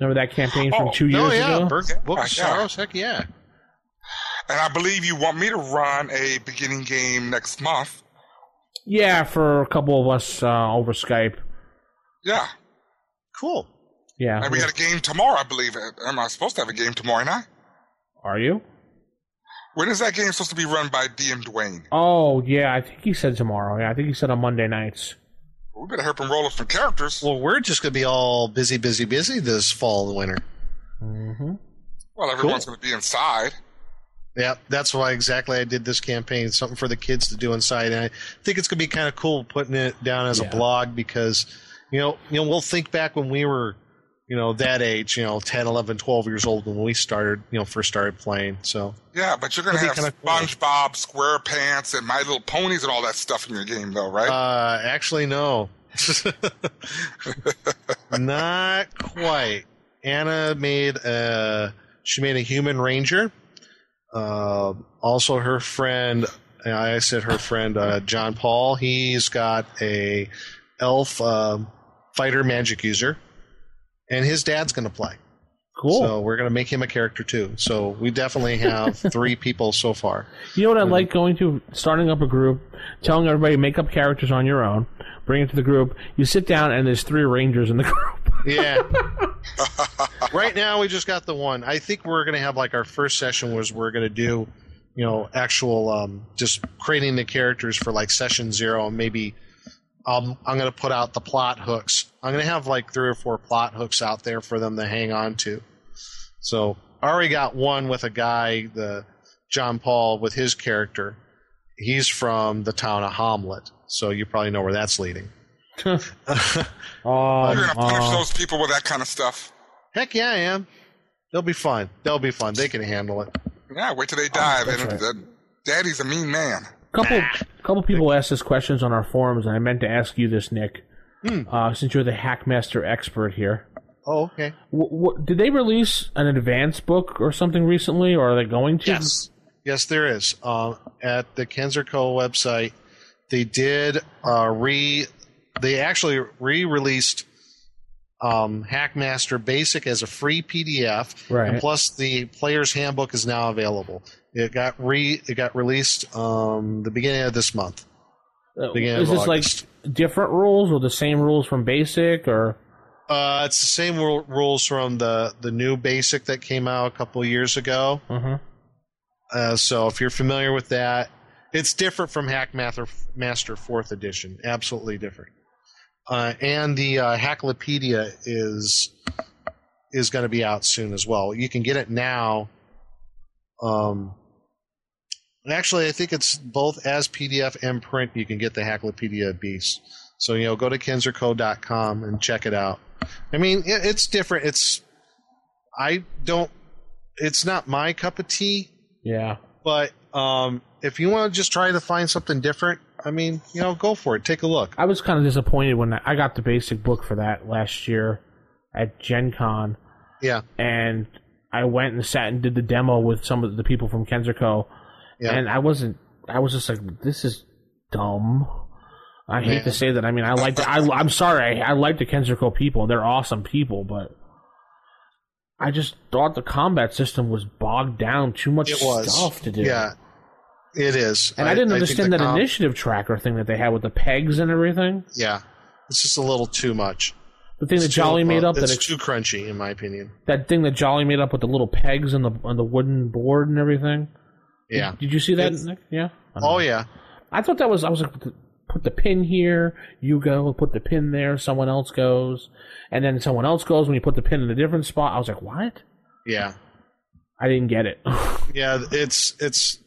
Remember that campaign from Oh, two years yeah, ago? Book, Book of Yeah. Sorrows. Heck yeah. And I believe you want me to run a beginning game next month. Yeah, for a couple of us uh, over Skype. Yeah. Cool. Yeah. And we got a game tomorrow, I believe. Am I supposed to have a game tomorrow night? Are you? When is that game supposed to be run by DM Dwayne? Oh, yeah, I think he said tomorrow. Yeah, I think he said on Monday nights. We better help him roll up some characters. Well, we're just going to be all busy, busy, busy this fall and winter. Mm-hmm. Well, everyone's going to be inside. Yeah, that's why exactly I did this campaign. Something for the kids to do inside, and I think it's going to be kind of cool putting it down as Yeah. a blog because, you know, you know, we'll think back when we were, you know, that age, you know, 10, 11, 12 years old when we started, you know, first started playing. So Yeah, but you're going to have. SpongeBob, SquarePants, and My Little Ponies and all that stuff in your game, though, right? Uh, actually, no. Not quite. Anna made a. She made a human ranger. Uh, also, her friend. I said her friend uh, John Paul. He's got a elf um fighter magic user, and his dad's going to play. Cool. So we're going to make him a character too. So we definitely have three people so far. You know what I like going to? Starting up a group, telling everybody make up characters on your own, bring it to the group. You sit down and there's three rangers in the group. Yeah. right now we just got the one. I think we're gonna have like our first session was we're gonna do, you know, actual um, just creating the characters for like session zero and maybe um, I'm gonna put out the plot hooks. I'm gonna have like three or four plot hooks out there for them to hang on to. So I already got one with a guy, the John Paul with his character. He's from the town of Hamlet, so you probably know where that's leading. Oh, you're going to punish uh, those people with that kind of stuff. Heck yeah, I am. They'll be fun. They'll be fun. They can handle it. Yeah, wait till they die. Oh, right. Daddy's a mean man. couple couple people asked us questions on our forums, and I meant to ask you this, Nick, Hmm. uh, since you're the Hackmaster expert here. Oh, okay. W- w- did they release an advance book or something recently, or are they going to? Yes. Yes, there is. Um, at the Kenzerco website, they did uh, re. They actually re-released um, Hackmaster Basic as a free PDF, Right. and plus the Player's Handbook is now available. It got re. It got released um, the beginning of this month. Uh, Beginning is of this August. like different rules or the same rules from Basic, or Uh, it's the same ru- rules from the the new Basic that came out a couple years ago. Mhm. Uh, so if you're familiar with that, it's different from Hackmaster Master Fourth Edition. Absolutely different. Uh, and the uh, Hacklopedia is is going to be out soon as well. You can get it now. Um, actually, I think it's both as PDF and print. You can get the Hacklopedia Beast. So you know, go to kenzerco.com and check it out. I mean, it, it's different. It's I don't. It's not my cup of tea. yeah? But um, if you want to just try to find something different, I mean, you know, go for it. Take a look. I was kind of disappointed when I got the Basic book for that last year at Gen Con. Yeah. and I went and sat and did the demo with some of the people from Kenzerco, Yeah. and I wasn't. I was just like, "This is dumb." I hate to say that. I mean, I like. The, I, I'm sorry. I, I like the Kenzerco people. They're awesome people, but I just thought the combat system was bogged down. Too much It was stuff to do. Yeah, it is. and I, didn't understand the that initiative tracker thing that they had with the pegs and everything. Yeah, it's just a little too much. The thing It's that Jolly too- made up that It's ex- too crunchy, in my opinion. that thing that Jolly made up with the little pegs on the on the wooden board and everything. Yeah. Did, did you see that? Nick? Yeah. Oh yeah. I thought that was. I was like, put the pin here. You go. Put the pin there. Someone else goes, and then someone else goes when you put the pin in a different spot. I was like, what? Yeah. I didn't get it. Yeah. It's it's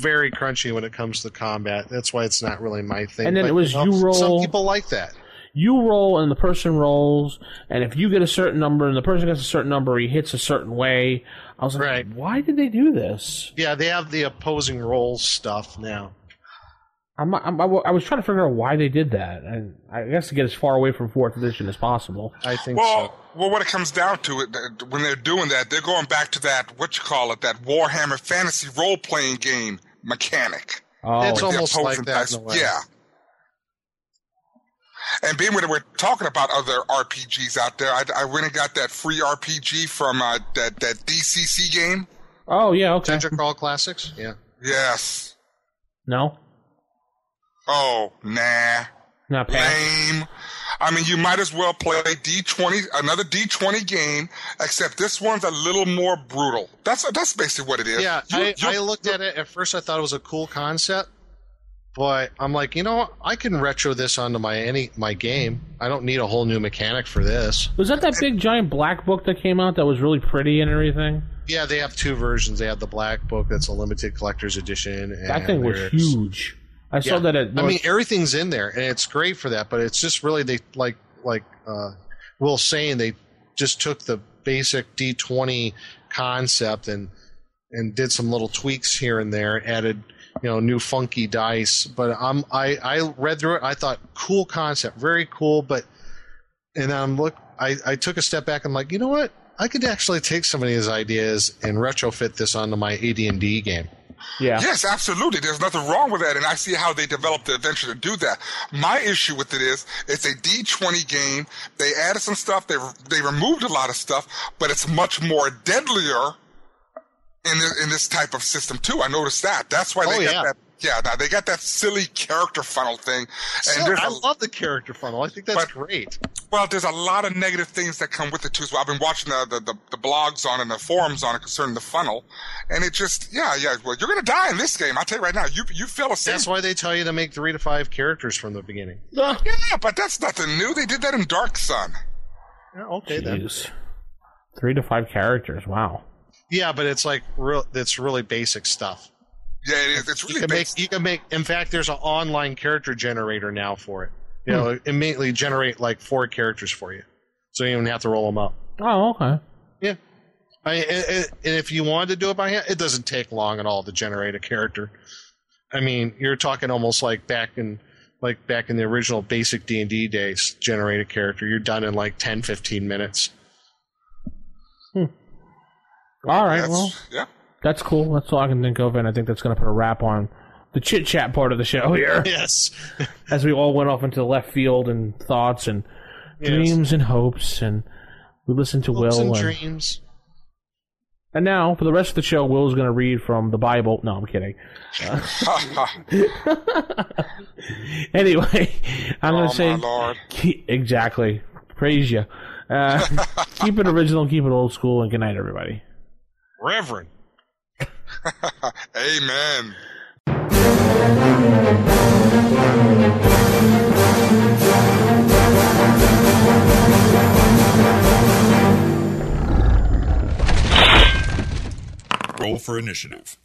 very crunchy when it comes to combat. That's why it's not really my thing. And then But, it was know, you roll- Some people like that. you roll, and the person rolls, and if you get a certain number, and the person gets a certain number, he hits a certain way. I was like, Right. why did they do this? Yeah, they have the opposing rolls stuff now. I'm, I'm, I was trying to figure out why they did that, and I guess to get as far away from fourth edition as possible. I think Well, well, what it comes down to, it when they're doing that, they're going back to that what you call it, that Warhammer Fantasy role playing game mechanic. Oh, It's almost like that in a way. Yeah. And being when we're talking about other RPGs out there, I, I went and got that free RPG from uh, that that DCC game. Oh yeah, okay. Dungeon Crawl Classics. Yeah. Yes. No, Oh, nah. not pass. Lame. I mean, you might as well play D20, another D20 game, except this one's a little more brutal. That's that's basically what it is. Yeah, You- I, I looked at it at first. I thought it was a cool concept, but I'm like, you know? I can retro this onto my any my game. I don't need a whole new mechanic for this. Was that that big giant black book that came out that was really pretty and everything? Yeah, they have two versions. They have the black book that's a limited collector's edition. And That thing was huge. I saw Yeah. that at. I mean, everything's in there, and it's great for that. But it's just really they like like uh, Will saying they just took the basic D20 concept and and did some little tweaks here and there, added you know new funky dice. But I'm I I read through it. I thought cool concept, very cool. But and I'm look, I I took a step back. And I'm like, you know what? I could actually take some of these ideas and retrofit this onto my AD&D game. yeah. Yes, absolutely. There's nothing wrong with that, and I see how they developed the adventure to do that. My issue with it is it's a D20 game. They added some stuff. They they removed a lot of stuff, but it's much more deadlier in this, in this type of system too. I noticed that. That's why they Oh, got yeah. that. Yeah, now they got that silly character funnel thing, and So, I a, love the character funnel. I think that's But- great. well, there's a lot of negative things that come with it too. So I've been watching the, the, the, the blogs on it and the forums on it concerning the funnel, and it just yeah yeah. Well, you're gonna die in this game. I tell you right now. You you feel the same. That's why they tell you to make three to five characters from the beginning. Yeah, but that's nothing new. They did that in Dark Sun. Yeah, okay then. Three to five characters. Wow. Yeah, but it's like real. It's really basic stuff. Yeah, it is. It's You really can make. You can make. In fact, there's an online character generator now for it. You hmm. know, it immediately generate like four characters for you, so you don't even have to roll them up. Oh, okay. Yeah. I, and, and if you wanted to do it by hand, it doesn't take long at all to generate a character. I mean, you're talking almost like back in like back in the original basic D and D days. Generate a character, you're done in like 10, 15 minutes. All right. That's, well, yeah. that's cool. That's all I can think of, and I think that's going to put a wrap on the chit chat part of the show here. Yes. as we all went off into left field and thoughts and Yes. dreams and hopes, and we listened to Hopes Will. and And, dreams. and now, for the rest of the show, Will's going to read from the Bible. No, I'm kidding. Anyway, I'm going oh to say lord. Exactly. Praise you. Uh, keep it original, keep it old school, and good night, everybody. Reverend. Amen. Roll for initiative.